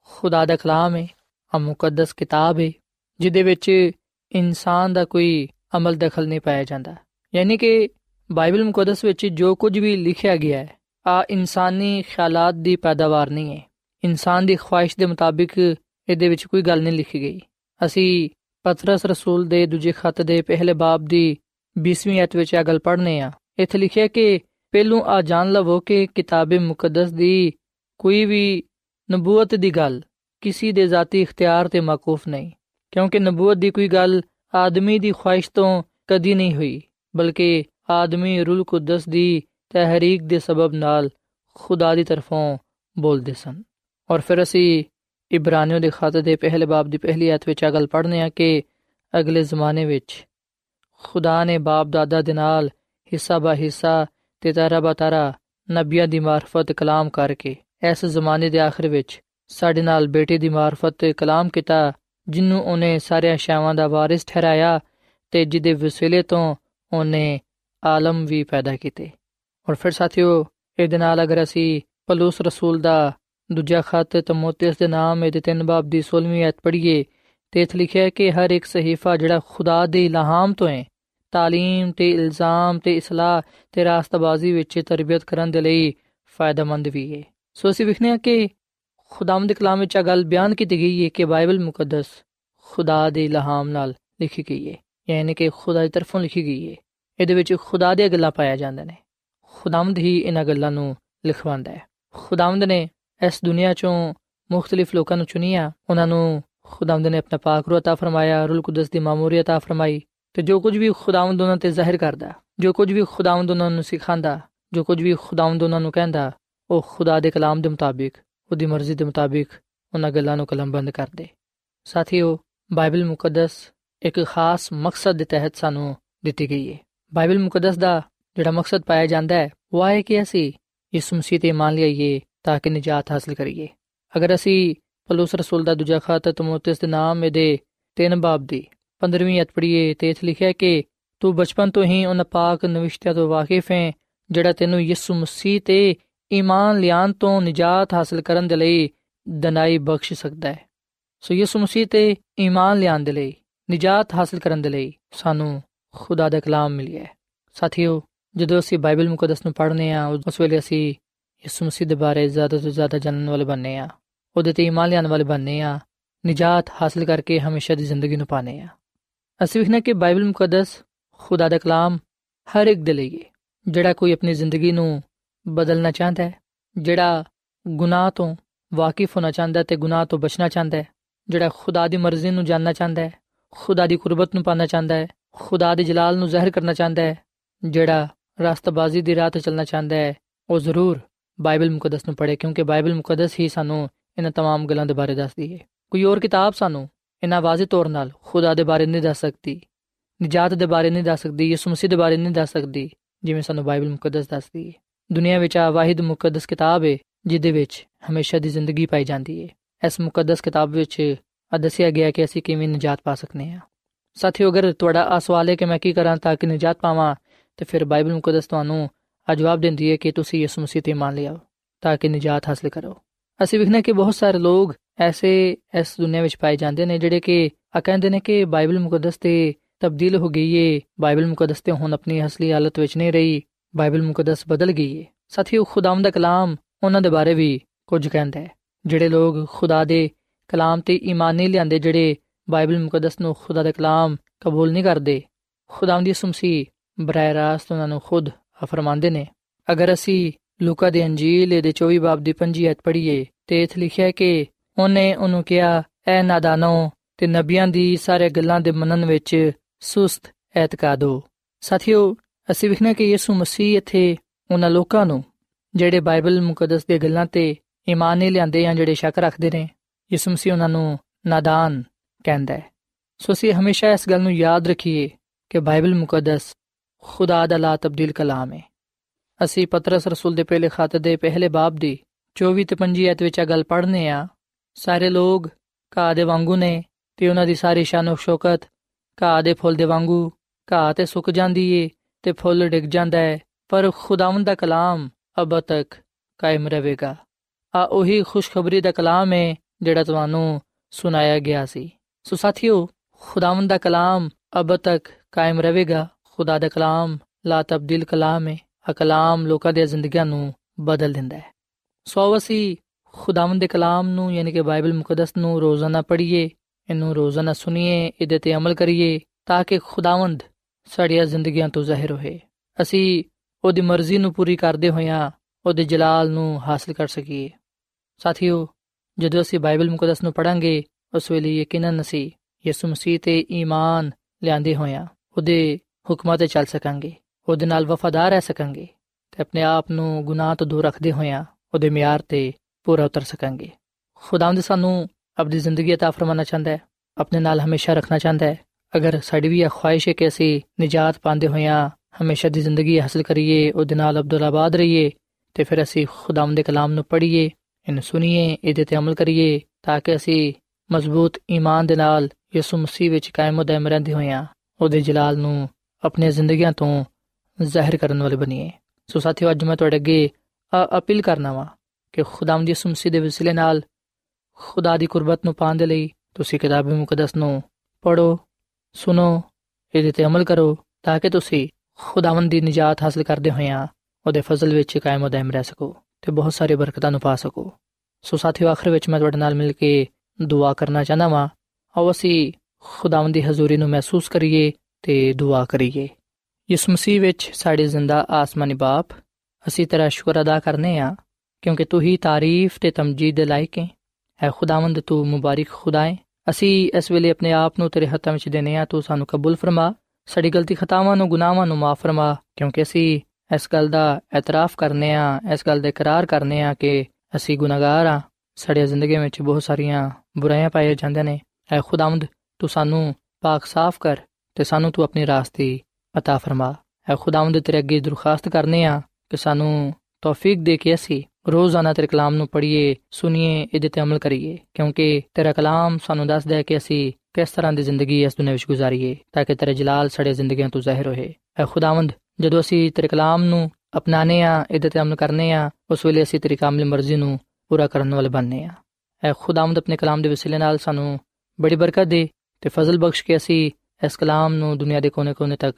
ਖੁਦਾ ਦਾ ਕਲਾਮ ਹੈ ਆ ਮੁਕੱਦਸ ਕਿਤਾਬ ਹੈ ਜਿਹਦੇ ਵਿੱਚ ਇਨਸਾਨ ਦਾ ਕੋਈ ਅਮਲ ਦਖਲ ਨਹੀਂ ਪਾਇਆ ਜਾਂਦਾ। ਯਾਨੀ ਕਿ ਬਾਈਬਲ ਮੁਕੱਦਸ ਵਿੱਚ ਜੋ ਕੁਝ ਵੀ ਲਿਖਿਆ ਗਿਆ ਹੈ ਆ ਇਨਸਾਨੀ ਖਿਆਲਾਤ ਦੀ ਪੈਦਾਵਾਰ ਨਹੀਂ ਹੈ ਇਨਸਾਨ ਦੀ ਖੁਆਇਸ਼ ਦੇ ਮੁਤਾਬਿਕ ਇਹਦੇ ਵਿੱਚ ਕੋਈ ਗੱਲ ਨਹੀਂ ਲਿਖੀ ਗਈ। ਅਸੀਂ ਪਤਰਸ ਰਸੂਲ ਦੇ ਦੂਜੇ ਖੱਤ ਦੇ ਪਹਿਲੇ ਬਾਬ ਦੀ 20ਵੀਂ ਅਧ ਵਿੱਚ ਇਹ ਗੱਲ ਪੜ੍ਹਨੇ ਆ। ਇੱਥੇ ਲਿਖਿਆ ਕਿ ਪਹਿਲੂ ਆ ਜਾਣ ਲਵੋ ਕਿ ਕਿਤਾਬੇ ਮੁਕੱਦਸ ਦੀ ਕੋਈ ਵੀ ਨਬੂਵਤ ਦੀ ਗੱਲ ਕਿਸੇ ਦੇ ਜ਼ਾਤੀ ਇਖਤਿਆਰ ਤੇ ਮਾਕੂਫ ਨਹੀਂ, ਕਿਉਂਕਿ ਨਬੂਵਤ ਦੀ ਕੋਈ ਗੱਲ ਆਦਮੀ ਦੀ ਖੁਆਇਸ਼ ਤੋਂ ਕਦੀ ਨਹੀਂ ਹੋਈ, ਬਲਕਿ ਆਦਮੀ ਰੂਲ ਕੁਦਸ ਦੀ ਤਹਿਰੀਕ ਦੇ ਸਬਬ ਨਾਲ ਖੁਦਾ ਦੀ ਤਰਫੋਂ ਬੋਲਦੇ ਸਨ। ਔਰ ਫਿਰ ਅਸੀਂ ਇਬਰਾਨੀਓ ਦੇ ਖਾਤੇ ਦੇ ਪਹਿਲੇ ਬਾਬ ਦੀ ਪਹਿਲੀ ਆਇਤ ਵਿੱਚ ਅਗਲ ਪੜ੍ਹਨੇ ਆ ਕਿ ਅਗਲੇ ਜ਼ਮਾਨੇ ਵਿੱਚ ਖੁਦਾ ਨੇ ਬਾਪ ਦਾਦਾ ਦੇ ਨਾਲ ਹਿੱਸਾ ਬਾ ਹਿੱਸਾ ਤੇ ਤਾਰਾ ਬਾ ਤਾਰਾ ਨਬੀਆਂ ਦੀ ਮਾਰਫਤ ਕਲਾਮ ਕਰਕੇ ਇਸ ਜ਼ਮਾਨੇ ਦੇ ਆਖਰ ਵਿੱਚ ਸਾਡੇ ਨਾਲ ਬੇਟੇ ਦੀ ਮਾਰਫਤ ਤੇ ਕਲਾਮ ਕੀਤਾ, ਜਿੰਨੂੰ ਉਹਨੇ ਸਾਰਿਆਂ ਸ਼ਾਵਾਂ ਦਾ ਵਾਰਿਸ ਠਹਿਰਾਇਆ ਤੇ ਜਿਹਦੇ ਵਸੀਲੇ ਤੋਂ ਉਹਨੇ ਆਲਮ ਵੀ ਪੈਦਾ ਕੀਤੇ। ਔਰ ਫਿਰ ਸਾਥੀਓ, ਇਹਦੇ ਨਾਲ ਅਗਰ ਅਸੀਂ ਪਲੂਸ ਰਸੂਲ ਦਾ ਦੂਜਾ ਖਤ ਤਮੋਥੀਅਸ ਦੇ ਨਾਮ ਇਹਦੇ ਤਿੰਨ ਬਾਬ ਦੀ 16ਵੀਂ ਆਇਤ ਪੜ੍ਹੀਏ, ਤੇ ਇਥੇ ਲਿਖਿਆ ਹੈ ਕਿ ਹਰ ਇੱਕ ਸਹੀਫਾ ਜਿਹੜਾ ਖੁਦਾ ਦੇ ਇਲਹਾਮ ਤੋਂ ਹੈ, ਤਾਲੀਮ ਤੇ ਇਲਜ਼ਾਮ ਤੇ ਇਸਲਾਹ ਤੇ ਰਾਸਤਬਾਜ਼ੀ ਵਿੱਚ ਤਰਬੀਅਤ ਕਰਨ ਦੇ ਲਈ ਫਾਇਦੇਮੰਦ ਵੀ ਹੈ। ਸੋ ਅਸੀਂ ਵਿਖਨੇ ਆ ਕਿ ਖੁਦਾਵੰਦ ਕਲਾਮ ਵਿੱਚ ਇਹ ਗੱਲ ਬਿਆਨ ਕੀਤੀ ਗਈ ਹੈ ਕਿ ਬਾਈਬਲ ਮੁਕੱਦਸ ਖੁਦਾ ਦੇ ਇਲਹਾਮ ਨਾਲ ਲਿਖੀ ਗਈ ਹੈ, ਯਾਨੀ ਕਿ ਖੁਦਾ ਦੀ ਤਰਫੋਂ ਲਿਖੀ ਗਈ ਹੈ। ਇਹਦੇ ਵਿੱਚ ਖੁਦਾ ਦੀਆਂ ਗੱਲਾਂ ਪਾਇਆ ਜਾਂਦੇ ਨੇ। ਖੁਦਾਮਦ ਹੀ ਇਹਨਾਂ ਗੱਲਾਂ ਨੂੰ ਲਿਖਵਾਉਂਦਾ ਹੈ। ਖੁਦਾਮਦ ਨੇ ਇਸ ਦੁਨੀਆ ਚੋਂ ਮੁxtਲਿਫ ਲੋਕਾਂ ਨੂੰ ਚੁਣਿਆ ਉਹਨਾਂ ਨੂੰ ਖੁਦਾਵੰਦ ਨੇ ਆਪਣਾ ਪਾਕ ਰੂਹ عطا ਫਰਮਾਇਆ ਰੂਲ ਕੁਦਸ ਦੀ ਮਾਮੂਰੀਅਤ عطا ਫਰਮਾਈ ਤੇ ਜੋ ਕੁਝ ਵੀ ਖੁਦਾਵੰਦ ਉਹਨਾਂ ਤੇ ਜ਼ਾਹਿਰ ਕਰਦਾ ਜੋ ਕੁਝ ਵੀ ਖੁਦਾਵੰਦ ਉਹਨਾਂ ਨੂੰ ਸਿਖਾਉਂਦਾ ਜੋ ਕੁਝ ਵੀ ਖੁਦਾਵੰਦ ਉਹਨਾਂ ਨੂੰ ਕਹਿੰਦਾ ਉਹ ਖੁਦਾ ਦੇ ਕਲਾਮ ਦੇ ਮੁਤਾਬਿਕ ਉਹਦੀ ਮਰਜ਼ੀ ਦੇ ਮੁਤਾਬਿਕ ਉਹਨਾਂ ਗੱਲਾਂ ਨੂੰ ਕਲਮਬੰਦ ਕਰਦੇ ਸਾਥੀਓ ਬਾਈਬਲ ਮੁਕੱਦਸ ਇੱਕ ਖਾਸ ਮਕਸਦ ਦੇ ਤਹਿਤ ਸਾਨੂੰ ਦਿੱਤੀ ਗਈ ਹੈ ਬਾਈਬਲ ਮੁਕੱਦਸ ਦਾ ਜਿਹੜਾ ਮਕਸਦ ਪਾਇਆ ਜਾਂਦਾ ਹੈ ਉਹ ਹੈ ਕਿ ਅਸੀਂ ਯਿਸੂ ਮਸੀਹ ਤੇ ਮੰਨ ਲਈਏ ਤਾਂ ਕਿ ਨਜਾਤ ਹਾਸਲ ਕਰੀਏ ਅਗਰ ਅਸੀਂ ਪਲੂਸ ਰਸੂਲ ਦਾ ਦੂਜਾ ਖਾਤ ਤਮੋਥਿਸ ਦੇ ਨਾਮ ਇਹਦੇ ਤਿੰਨ ਬਾਬ ਦੀ 15ਵੀਂ ਅਧ ਪੜ੍ਹੀਏ ਤੇ ਇਥੇ ਲਿਖਿਆ ਕਿ ਤੂੰ ਬਚਪਨ ਤੋਂ ਹੀ ਉਹਨਾਂ ਪਾਕ ਨਵਿਸ਼ਤਿਆਂ ਤੋਂ ਵਾਕਿਫ ਹੈ ਜਿਹੜਾ ਤੈਨੂੰ ਯਿਸੂ ਮਸੀਹ ਤੇ ਈਮਾਨ ਲਿਆਨ ਤੋਂ ਨਜਾਤ ਹਾਸਲ ਕਰਨ ਦੇ ਲਈ ਦਨਾਈ ਬਖਸ਼ ਸਕਦਾ ਹੈ ਸੋ ਯਿਸੂ ਮਸੀਹ ਤੇ ਈਮਾਨ ਲਿਆਨ ਦੇ ਲਈ ਨਜਾਤ ਹਾਸਲ ਕਰਨ ਦੇ ਲਈ ਸਾਨੂੰ ਖੁਦਾ ਦਾ ਕਲਾਮ ਮਿਲਿਆ ਹੈ ਸਾਥੀਓ ਜਦੋਂ ਅਸੀਂ ਬਾਈਬਲ ਮੁਕੱਦਸ ਨੂੰ ਪੜ੍ਹਨੇ ਆ ਉਸ ਵੇਲੇ ਅਸੀਂ ਯਿਸੂ ਮਸੀਹ ਦੇ ਬਾਰੇ ਜ਼ਿਆਦਾ ਤੋਂ ਜ਼ਿਆਦਾ ਜਾਣਨ ਵਾਲੇ ਬਣਨੇ ਆ, ਉਹਦੇ ਤੇ ਈਮਾਨ ਲਿਆਨ ਵਾਲੇ ਬਣਨੇ ਆ, ਨਜਾਤ ਹਾਸਲ ਕਰਕੇ ਹਮੇਸ਼ਾ ਦੀ ਜ਼ਿੰਦਗੀ ਨੂੰ ਪਾਣੇ ਆ। ਅਸੀਂ ਵਿਖਣਾ ਕਿ ਬਾਈਬਲ ਮੁਕੱਦਸ, ਖੁਦਾ ਦਾ ਕਲਾਮ ਹਰ ਇੱਕ ਦੇ ਲਈ ਹੈ ਜਿਹੜਾ ਕੋਈ ਆਪਣੀ ਜ਼ਿੰਦਗੀ ਨੂੰ ਬਦਲਣਾ ਚਾਹੁੰਦਾ ਹੈ, ਜਿਹੜਾ ਗੁਨਾਹ ਤੋਂ ਵਾਕਿਫ ਹੋਣਾ ਚਾਹੁੰਦਾ ਤੇ ਗੁਨਾਹ ਤੋਂ ਬਚਣਾ ਚਾਹੁੰਦਾ ਹੈ, ਜਿਹੜਾ ਖੁਦਾ ਦੀ ਮਰਜ਼ੀ ਨੂੰ ਜਾਨਣਾ ਚਾਹੁੰਦਾ ਹੈ, ਖੁਦਾ ਦੀ ਕੁਰਬਤ ਨੂੰ ਪਾਣਾ ਚਾਹੁੰਦਾ ਹੈ, ਖੁਦਾ ਦੇ ਜਲਾਲ ਨੂੰ ਜ਼ਾਹਿਰ ਕਰਨਾ ਚਾਹੁੰਦਾ ਹੈ, ਜਿਹੜਾ ਰਸਤਬਾਜ਼ੀ ਦੀ ਰਾਹ ਤੇ ਚੱਲਣਾ ਚਾਹੁੰਦਾ ਹੈ, ਉਹ ਜ਼ਰੂਰ ਬਾਈਬਲ ਮੁਕੱਦਸ ਨੂੰ ਪੜ੍ਹੇ ਕਿਉਂਕਿ ਬਾਈਬਲ ਮੁਕੱਦਸ ਹੀ ਸਾਨੂੰ ਇਹਨਾਂ तमाम ਗੱਲਾਂ ਦੇ ਬਾਰੇ ਦੱਸਦੀ ਹੈ ਕੋਈ ਹੋਰ ਕਿਤਾਬ ਸਾਨੂੰ ਇਹਨਾਂ ਵਾਜ਼ਿਹ ਤੌਰ ਨਾਲ ਖੁਦਾ ਦੇ ਬਾਰੇ ਨਹੀਂ ਦੱਸ ਸਕਦੀ ਨਜਾਤ ਦੇ ਬਾਰੇ ਨਹੀਂ ਦੱਸ ਸਕਦੀ ਯਿਸੂ ਮਸੀਹ ਦੇ ਬਾਰੇ ਨਹੀਂ ਦੱਸ ਸਕਦੀ ਜਿਵੇਂ ਸਾਨੂੰ ਬਾਈਬਲ ਮੁਕੱਦਸ ਦੱਸਦੀ ਹੈ ਦੁਨੀਆ ਵਿੱਚ ਆ ਵਾਹਿਦ ਮੁਕੱਦਸ ਕਿਤਾਬ ਹੈ ਜਿਹਦੇ ਵਿੱਚ ਹਮੇਸ਼ਾ ਦੀ ਜ਼ਿੰਦਗੀ ਪਾਈ ਜਾਂਦੀ ਹੈ ਇਸ ਮੁਕੱਦਸ ਕਿਤਾਬ ਵਿੱਚ ਆ ਦੱਸਿਆ ਗਿਆ ਕਿ ਅਸੀਂ ਕਿਵੇਂ ਨਜਾਤ ਪਾ ਸਕਨੇ ਆ ਸਾਥੀਓ ਅਗਰ ਤੁਹਾਡਾ ਆ ਸਵਾਲ ਹੈ ਕਿ ਮੈਂ ਕੀ ਕਰਾਂ ਤਾਂ ਕਿ ਨਜਾਤ ਪਾਵਾਂ ਤੇ ਫਿਰ ਬਾਈਬਲ ਮੁਕੱਦਸ ਤੁਹਾਨੂੰ ਆ ਜਵਾਬ ਦਿੰਦੀ ਹੈ ਕਿ ਤੁਸੀਂ ਯਿਸੂ ਮਸੀਹ ਤੇ ਮੰਨ ਲਿਆਓ ਤਾਂ ਕਿ ਨਜਾਤ ਹਾਸਲ ਕਰੋ। ਅਸੀਂ ਵਿਖਨੇ ਕਿ ਬਹੁਤ ਸਾਰੇ ਲੋਕ ਐਸੇ ਇਸ ਦੁਨੀਆ ਵਿੱਚ ਪਾਏ ਜਾਂਦੇ ਨੇ ਜਿਹੜੇ ਕਿ ਆ ਕਹਿੰਦੇ ਨੇ ਕਿ ਬਾਈਬਲ ਮੁਕੱਦਸ ਤੇ ਤਬਦੀਲ ਹੋ ਗਈ ਏ। ਬਾਈਬਲ ਮੁਕੱਦਸ ਤੇ ਹੁਣ ਆਪਣੀ ਅਸਲੀ ਹਾਲਤ ਵਿੱਚ ਨਹੀਂ ਰਹੀ। ਬਾਈਬਲ ਮੁਕੱਦਸ ਬਦਲ ਗਈ ਏ। ਸਾਥੀਓ ਖੁਦਾਮ ਦਾ ਕਲਾਮ ਉਹਨਾਂ ਦੇ ਬਾਰੇ ਵੀ ਕੁਝ ਕਹਿੰਦਾ ਹੈ। ਜਿਹੜੇ ਲੋਕ ਖੁਦਾ ਦੇ ਕਲਾਮ ਤੇ ਈਮਾਨ ਨਹੀਂ ਲਿਆਂਦੇ, ਜਿਹੜੇ ਬਾਈਬਲ ਮੁਕੱਦਸ ਨੂੰ ਖੁਦਾ ਦਾ ਕਲਾਮ ਕਬੂਲ ਨਹੀਂ ਕਰਦੇ ਖੁਦਾਮ ਦੀ ਸੁਮਸੀ ਬਰਾਏ ਰਾਸਤ ਉਹਨਾਂ ਨੂੰ ਖੁਦ ਫਰਮਾਉਂਦੇ ਨੇ, ਅਗਰ ਅਸੀਂ ਲੂਕਾ ਦੇ ਅੰਜੀਲ ਦੇ 24 ਬਾਬ ਦੀ 5 ਐਤ ਪੜ੍ਹੀਏ ਤੇ ਇਥੇ ਲਿਖਿਆ ਕਿ ਉਹਨੇ ਉਹਨੂੰ ਕਿਹਾ, ਐ ਨਾਦਾਨੋ, ਤੇ ਨਬੀਆਂ ਦੀ ਸਾਰੇ ਗੱਲਾਂ ਦੇ ਮੰਨਣ ਵਿੱਚ ਸੁਸਤ ਐਤਕਾਦੋ ਸਾਥੀਓ, ਅਸੀਂ ਵਿਖਣਾ ਕਿ ਯਿਸੂ ਮਸੀਹ ਇੱਥੇ ਉਹਨਾਂ ਲੋਕਾਂ ਨੂੰ ਜਿਹੜੇ ਬਾਈਬਲ ਮੁਕੱਦਸ ਦੀਆਂ ਗੱਲਾਂ ਤੇ ਈਮਾਨ ਨਹੀਂ ਲਿਆਂਦੇ ਜਾਂ ਜਿਹੜੇ ਸ਼ੱਕ ਰੱਖਦੇ ਨੇ, ਯਿਸੂ ਮਸੀਹ ਉਹਨਾਂ ਨੂੰ ਨਾਦਾਨ ਕਹਿੰਦਾ ਹੈ। ਸੋ ਅਸੀਂ ਹਮੇਸ਼ਾ ਇਸ ਗੱਲ ਨੂੰ ਯਾਦ ਰੱਖੀਏ ਕਿ ਬਾਈਬਲ ਮੁਕੱਦਸ ਖੁਦਾ ਦਾ ਲਾ ਤਬਦੀਲ ਕਲਾਮ ਹੈ ਅਸੀਂ ਪਤਰਸ ਰਸੂਲ ਦੇ ਪਹਿਲੇ ਖਾਤੇ ਦੇ ਪਹਿਲੇ ਬਾਬ ਦੀ 24 ਤੇ 25 ਐਤ ਵਿੱਚ ਇਹ ਗੱਲ ਪੜ੍ਹਨੇ ਆ, ਸਾਰੇ ਲੋਕ ਘਾਹ ਦੇ ਵਾਂਗੂ ਨੇ ਤੇ ਉਹਨਾਂ ਦੀ ਸਾਰੀ ਸ਼ਾਨ ਸ਼ੌਕਤ ਘਾਹ ਦੇ ਫੁੱਲ ਦੇ ਵਾਂਗੂ, ਘਾਹ ਤੇ ਸੁੱਕ ਜਾਂਦੀ ਏ ਤੇ ਫੁੱਲ ਡਿੱਗ ਜਾਂਦਾ ਹੈ ਪਰ ਖੁਦਾਵੰਦ ਦਾ ਕਲਾਮ ਅਬ ਤੱਕ ਕਾਇਮ ਰਹੇਗਾ। ਆ ਉਹੀ ਖੁਸ਼ਖਬਰੀ ਦਾ ਕਲਾਮ ਹੈ ਜਿਹੜਾ ਤੁਹਾਨੂੰ ਸੁਣਾਇਆ ਗਿਆ ਸੀ। ਸੋ ਸਾਥੀਓ, ਖੁਦਾਵੰਦ ਦਾ ਕਲਾਮ ਅਬ ਤੱਕ ਕਾਇਮ ਰਹੇਗਾ। ਖੁਦਾ ਦਾ ਕਲਾਮ ਲਾ ਤਬਦੀਲ ਕਲਾਮ ਹੈ ਆ ਕਲਾਮ ਲੋਕਾਂ ਦੀਆਂ ਜ਼ਿੰਦਗੀਆਂ ਨੂੰ ਬਦਲ ਦਿੰਦਾ ਹੈ। ਸੋ ਅਸੀਂ ਖੁਦਾਵੰਦ ਦੇ ਕਲਾਮ ਨੂੰ, ਯਾਨੀ ਕਿ ਬਾਈਬਲ ਮੁਕੱਦਸ ਨੂੰ ਰੋਜ਼ਾਨਾ ਪੜ੍ਹੀਏ, ਇਹਨੂੰ ਰੋਜ਼ਾਨਾ ਸੁਣੀਏ, ਇਹਦੇ ਤੇ ਅਮਲ ਕਰੀਏ, ਤਾਂ ਕਿ ਖੁਦਾਵੰਦ ਸਾਡੀਆਂ ਜ਼ਿੰਦਗੀਆਂ ਤੋਂ ਜ਼ਾਹਿਰ ਹੋਏ। ਅਸੀਂ ਉਹਦੀ ਮਰਜ਼ੀ ਨੂੰ ਪੂਰੀ ਕਰਦੇ ਹੋਇਆਂ ਉਹਦੇ ਜਲਾਲ ਨੂੰ ਹਾਸਲ ਕਰ ਸਕੀਏ। ਸਾਥੀਓ, ਜਦੋਂ ਅਸੀਂ ਬਾਈਬਲ ਮੁਕੱਦਸ ਨੂੰ ਪੜਾਂਗੇ ਉਸ ਵੇਲੇ ਯਕੀਨਨ ਅਸੀਂ ਯਿਸੂ ਮਸੀਹ ਤੇ ਈਮਾਨ ਲਿਆਂਦੇ ਹੋਇਆਂ ਉਹਦੇ ਹੁਕਮਾਂ ਤੇ ਚੱਲ ਸਕਾਂਗੇ, ਉਹਦੇ ਨਾਲ ਵਫادار ਰਹਿ ਸਕਾਂਗੇ ਤੇ ਆਪਣੇ ਆਪ ਨੂੰ ਗੁਨਾਹ ਤੋਂ ਦੂਰ ਰੱਖਦੇ ਹੋਇਆਂ ਉਹਦੇ ਮਿਆਰ ਤੇ ਪੂਰਾ ਉਤਰ ਸਕਾਂਗੇ। ਖੁਦਾਵੰਦ ਸਾਨੂੰ ਆਪਣੀ ਜ਼ਿੰਦਗੀ عطا ਫਰਮਾਨਾ ਚਾਹੁੰਦਾ ਹੈ, ਆਪਣੇ ਨਾਲ ਹਮੇਸ਼ਾ ਰੱਖਣਾ ਚਾਹੁੰਦਾ ਹੈ। ਅਗਰ ਸਾਡੀ ਵੀ ਇਹ ਖੁਆਇਸ਼ ਹੈ ਕਿ ਅਸੀਂ ਨਜਾਤ ਪਾਉਂਦੇ ਹੋਇਆਂ ਹਮੇਸ਼ਾ ਦੀ ਜ਼ਿੰਦਗੀ ਹਾਸਲ ਕਰੀਏ, ਉਹਦੇ ਨਾਲ ਅਬਦੁੱਲਾਬਾਦ ਰਹੀਏ ਤੇ ਫਿਰ ਅਸੀਂ ਖੁਦਾਵੰਦ ਦੇ ਕਲਾਮ ਨੂੰ ਪੜ੍ਹੀਏ, ਇਹਨੂੰ ਸੁਣੀਏ, ਇਹਦੇ ਤੇ ਅਮਲ ਕਰੀਏ ਤਾਂ ਕਿ ਅਸੀਂ ਮਜ਼ਬੂਤ ਈਮਾਨ ਦੇ ਨਾਲ ਯਿਸੂ ਮਸੀਹ ਵਿੱਚ ਕਾਇਮ ਦائم ਰਹਿੰਦੇ ਹੋਇਆਂ ਉਹਦੇ ਜਲਾਲ ਨੂੰ ਆਪਣੀਆਂ ਜ਼ਿੰਦਗੀਆਂ ਤੋਂ ਜ਼ਾਹਿਰ ਕਰਨ ਵਾਲੇ ਬਣੀਏ ਸੋ ਸਾਥੀਓ, ਅੱਜ ਮੈਂ ਤੁਹਾਡੇ ਅੱਗੇ ਅਪੀਲ ਕਰਨਾ ਵਾ ਕਿ ਖੁਦਾਵੰਦ ਯਿਸੂ ਮਸੀਹ ਦੇ ਵਸਿਲੇ ਨਾਲ ਖੁਦਾ ਦੀ ਕੁਰਬਤ ਨੂੰ ਪਾਣ ਦੇ ਲਈ ਤੁਸੀਂ ਕਿਤਾਬ ਮੁਕੱਦਸ ਨੂੰ ਪੜੋ ਸੁਣੋ, ਇਹਦੇ ਤੇ ਅਮਲ ਕਰੋ ਤਾਂ ਕਿ ਤੁਸੀਂ ਖੁਦਾਵੰਦ ਦੀ ਨਜਾਤ ਹਾਸਲ ਕਰਦੇ ਹੋਇਆ ਉਹਦੇ ਫਜ਼ਲ ਵਿੱਚ ਕਾਇਮ ਹੋ ਦائم ਰਹਿ ਸਕੋ ਤੇ ਬਹੁਤ ਸਾਰੇ ਬਰਕਤਾਂ ਨੂੰ ਪਾ ਸਕੋ। ਸੋ ਸਾਥੀਓ, ਆਖਰ ਵਿੱਚ ਮੈਂ ਤੁਹਾਡੇ ਨਾਲ ਮਿਲ ਕੇ ਦੁਆ ਕਰਨਾ ਚਾਹੁੰਦਾ ਵਾਂ। ਆਓ ਅਸੀਂ ਖੁਦਾਵੰਦ ਦੀ ਹਜ਼ੂਰੀ ਨੂੰ ਮਹਿਸੂਸ ਕਰੀਏ ਤੇ ਦੁਆ ਕਰੀਏ। ਇਸ ਮਸੀਹ ਵਿੱਚ ਸਾਡੇ ਜ਼ਿੰਦਾ ਆਸਮਾਨੀ ਬਾਪ, ਅਸੀਂ ਤੇਰਾ ਸ਼ੁਕਰ ਅਦਾ ਕਰਨੇ ਆ, ਕਿਉਂਕਿ ਤੂੰ ਹੀ ਤਾਰੀਫ ਤੇ ਤਮਜੀਦ ਦੇ ਲਾਇਕ ਹੈ ਹੈ ਖੁਦਾਵੰਦ, ਤੂੰ ਮੁਬਾਰਕ ਖੁਦਾ ਹੈ ਅਸੀਂ ਇਸ ਵੇਲੇ ਆਪਣੇ ਆਪ ਨੂੰ ਤੇਰੇ ਹੱਥਾਂ ਵਿੱਚ ਦੇਨੇ ਆ, ਤੂੰ ਸਾਨੂੰ ਕਬੂਲ ਫਰਮਾ, ਸਾਡੀ ਗਲਤੀ ਖਤਾਵਾਂ ਨੂੰ ਗੁਨਾਹਾਂ ਨੂੰ ਮਾਫ ਫਰਮਾ, ਕਿਉਂਕਿ ਅਸੀਂ ਇਸ ਗੱਲ ਦਾ ਇਤਰਾਫ ਕਰਨੇ ਆ, ਇਸ ਗੱਲ ਦਾ ਇਕਰਾਰ ਕਰਨੇ ਆ ਕਿ ਅਸੀਂ ਗੁਨਾਹਗਾਰ ਆ। ਸਾਡੀ ਜ਼ਿੰਦਗੀ ਵਿੱਚ ਬਹੁਤ ਸਾਰੀਆਂ ਬੁਰਾਈਆਂ ਪਾਈਆਂ ਜਾਂਦੀਆਂ ਨੇ। ਐ ਖੁਦਾਵੰਦ, ਤੂੰ ਸਾਨੂੰ ਪਾਕ ਸਾਫ਼ ਕਰ ਤੇ ਸਾਨੂੰ ਤੂੰ ਆਪਣੀ ਰਾਸਤੇ عطا ਫਰਮਾ ਐ ਖੁਦਾਵੰਦ ਤੇਰੇ ਅੱਗੇ ਦਰਖਾਸਤ ਕਰਨੇ ਆ ਕਿ ਸਾਨੂੰ ਤੌਫੀਕ ਦੇ ਕੇ ਅਸੀਂ ਰੋਜ਼ਾਨਾ ਤੇਰੇ ਕਲਾਮ ਨੂੰ ਪੜ੍ਹੀਏ ਸੁਣੀਏ ਇਹਦੇ ਤੇ ਅਮਲ ਕਰੀਏ ਕਿਉਂਕਿ ਤੇਰਾ ਕਲਾਮ ਸਾਨੂੰ ਦੱਸਦਾ ਹੈ ਕਿ ਅਸੀਂ ਕਿਸ ਤਰ੍ਹਾਂ ਦੀ ਜ਼ਿੰਦਗੀ ਇਸ ਦੁਨੀਆਂ ਵਿੱਚ ਗੁਜ਼ਾਰੀਏ ਤਾਂ ਕਿ ਤੇਰਾ ਜਲਾਲ ਸਾਡੇ ਜ਼ਿੰਦਗੀਆਂ ਤੋਂ ਜ਼ਾਹਿਰ ਹੋਏ ਐ ਖੁਦਾਵੰਦ ਜਦੋਂ ਅਸੀਂ ਤੇਰੇ ਕਲਾਮ ਨੂੰ ਅਪਣਾਣੇ ਆ ਇਹਦੇ ਤੇ ਅਮਲ ਕਰਨੇ ਆ ਉਸ ਵੇਲੇ ਅਸੀਂ ਤੇਰੀ ਕਾਮਿਲ ਮਰਜ਼ੀ ਨੂੰ ਪੂਰਾ ਕਰਨ ਵਾਲੇ ਬਣਨੇ ਆ ਐ ਖੁਦਾਵੰਦ ਆਪਣੇ ਕਲਾਮ ਦੇ ਵਸੀਲੇ ਨਾਲ ਸਾਨੂੰ ਬੜੀ ਬਰਕਤ ਦੇ ਤੇ ਫਜ਼ਲ ਬਖਸ਼ ਕੇ ਅਸੀਂ ਇਸ ਕਲਾਮ ਨੂੰ ਦੁਨੀਆ ਦੇ ਕੋਨੇ-ਕੋਨੇ ਤੱਕ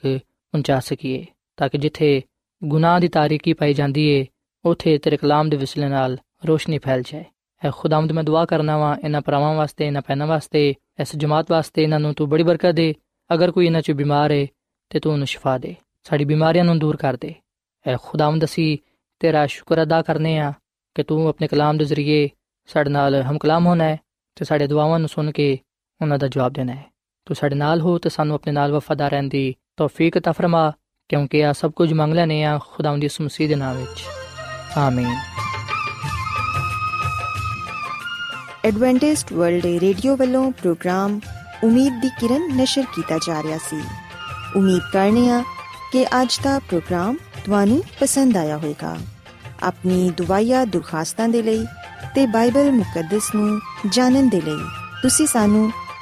ਪਹੁੰਚਾ ਸਕੀਏ, ਤਾਂ ਕਿ ਜਿੱਥੇ ਗੁਨਾਹ ਦੀ ਤਾਰੀਕੀ ਪਾਈ ਜਾਂਦੀ ਏ, ਉਥੇ ਤੇਰੇ ਕਲਾਮ ਦੇ ਵਿਸਲੇ ਨਾਲ ਰੋਸ਼ਨੀ ਫੈਲ ਜਾਏ। ਐ ਖੁਦਾਵੰਦ, ਮੈਂ ਦੁਆ ਕਰਨਾ ਵਾਂ ਇਹਨਾਂ ਪਰਾਵਾਂ ਵਾਸਤੇ, ਇਹਨਾਂ ਪੈਨਾਂ ਵਾਸਤੇ, ਇਸ ਜਮਾਤ ਵਾਸਤੇ ਇਹਨਾਂ ਨੂੰ ਤੂੰ ਬੜੀ ਬਰਕਤ ਦੇ। ਅਗਰ ਕੋਈ ਇਹਨਾਂ 'ਚ ਬਿਮਾਰ ਏ, ਤੇ ਤੂੰ ਉਹਨੂੰ ਸ਼ਿਫਾ ਦੇ। ਸਾਡੀ ਬਿਮਾਰੀਆਂ ਨੂੰ ਦੂਰ ਕਰ ਦੇ। ਐ ਖੁਦਾਵੰਦ, ਅਸੀਂ ਤੇਰਾ ਸ਼ੁਕਰ ਅਦਾ ਕਰਨੇ ਆ ਕਿ ਤੂੰ ਆਪਣੇ ਕਲਾਮ ਦੇ ਜ਼ਰੀਏ ਸਾਡੇ ਨਾਲ ਹਮ ਕਲਾਮ ਹੋਣਾ ਹੈ ਤੇ ਸਾਡੇ ਦੁਆਵਾਂ ਨੂੰ ਸੁਣ ਕੇ ਉਹਨਾਂ ਦਾ ਜਵਾਬ ਦੇਣਾ ਹੈ ਤੂੰ ਸਾਡੇ ਨਾਲ ਹੋ ਤੇ ਸਾਨੂੰ ਆਪਣੇ ਨਾਲ ਵਫਾਦਾਰ ਰਹਿਣ ਦੀ ਤੌਫੀਕ عطا ਫਰਮਾ ਕਿਉਂਕਿ ਆ ਸਭ ਕੁਝ ਮੰਗ ਲੈਨੇ ਆ ਖੁਦਾਵੰਦ ਦੀ ਮਸੀਹ ਦੇ ਨਾਮ ਵਿੱਚ ਆਮੀਨ ਐਡਵੈਂਟਿਸਟ ਵਰਲਡ ਰੇਡੀਓ ਵੱਲੋਂ ਪ੍ਰੋਗਰਾਮ ਉਮੀਦ ਦੀ ਕਿਰਨ ਨਿਸ਼ਰ ਕੀਤਾ ਜਾ ਰਿਹਾ ਸੀ ਉਮੀਦ ਕਰਨੇ ਆ ਕਿ ਅੱਜ ਦਾ ਪ੍ਰੋਗਰਾਮ ਤੁਹਾਨੂੰ ਪਸੰਦ ਆਇਆ ਹੋਵੇਗਾ ਆਪਣੀ ਦੁਆਇਆ ਦੁਰਖਾਸਤਾਂ ਦੇ ਲਈ ਤੇ ਬਾਈਬਲ ਮੁਕੱਦਸ ਨੂੰ ਜਾਣਨ ਦੇ ਲਈ ਤੁਸੀਂ ਸਾਨੂੰ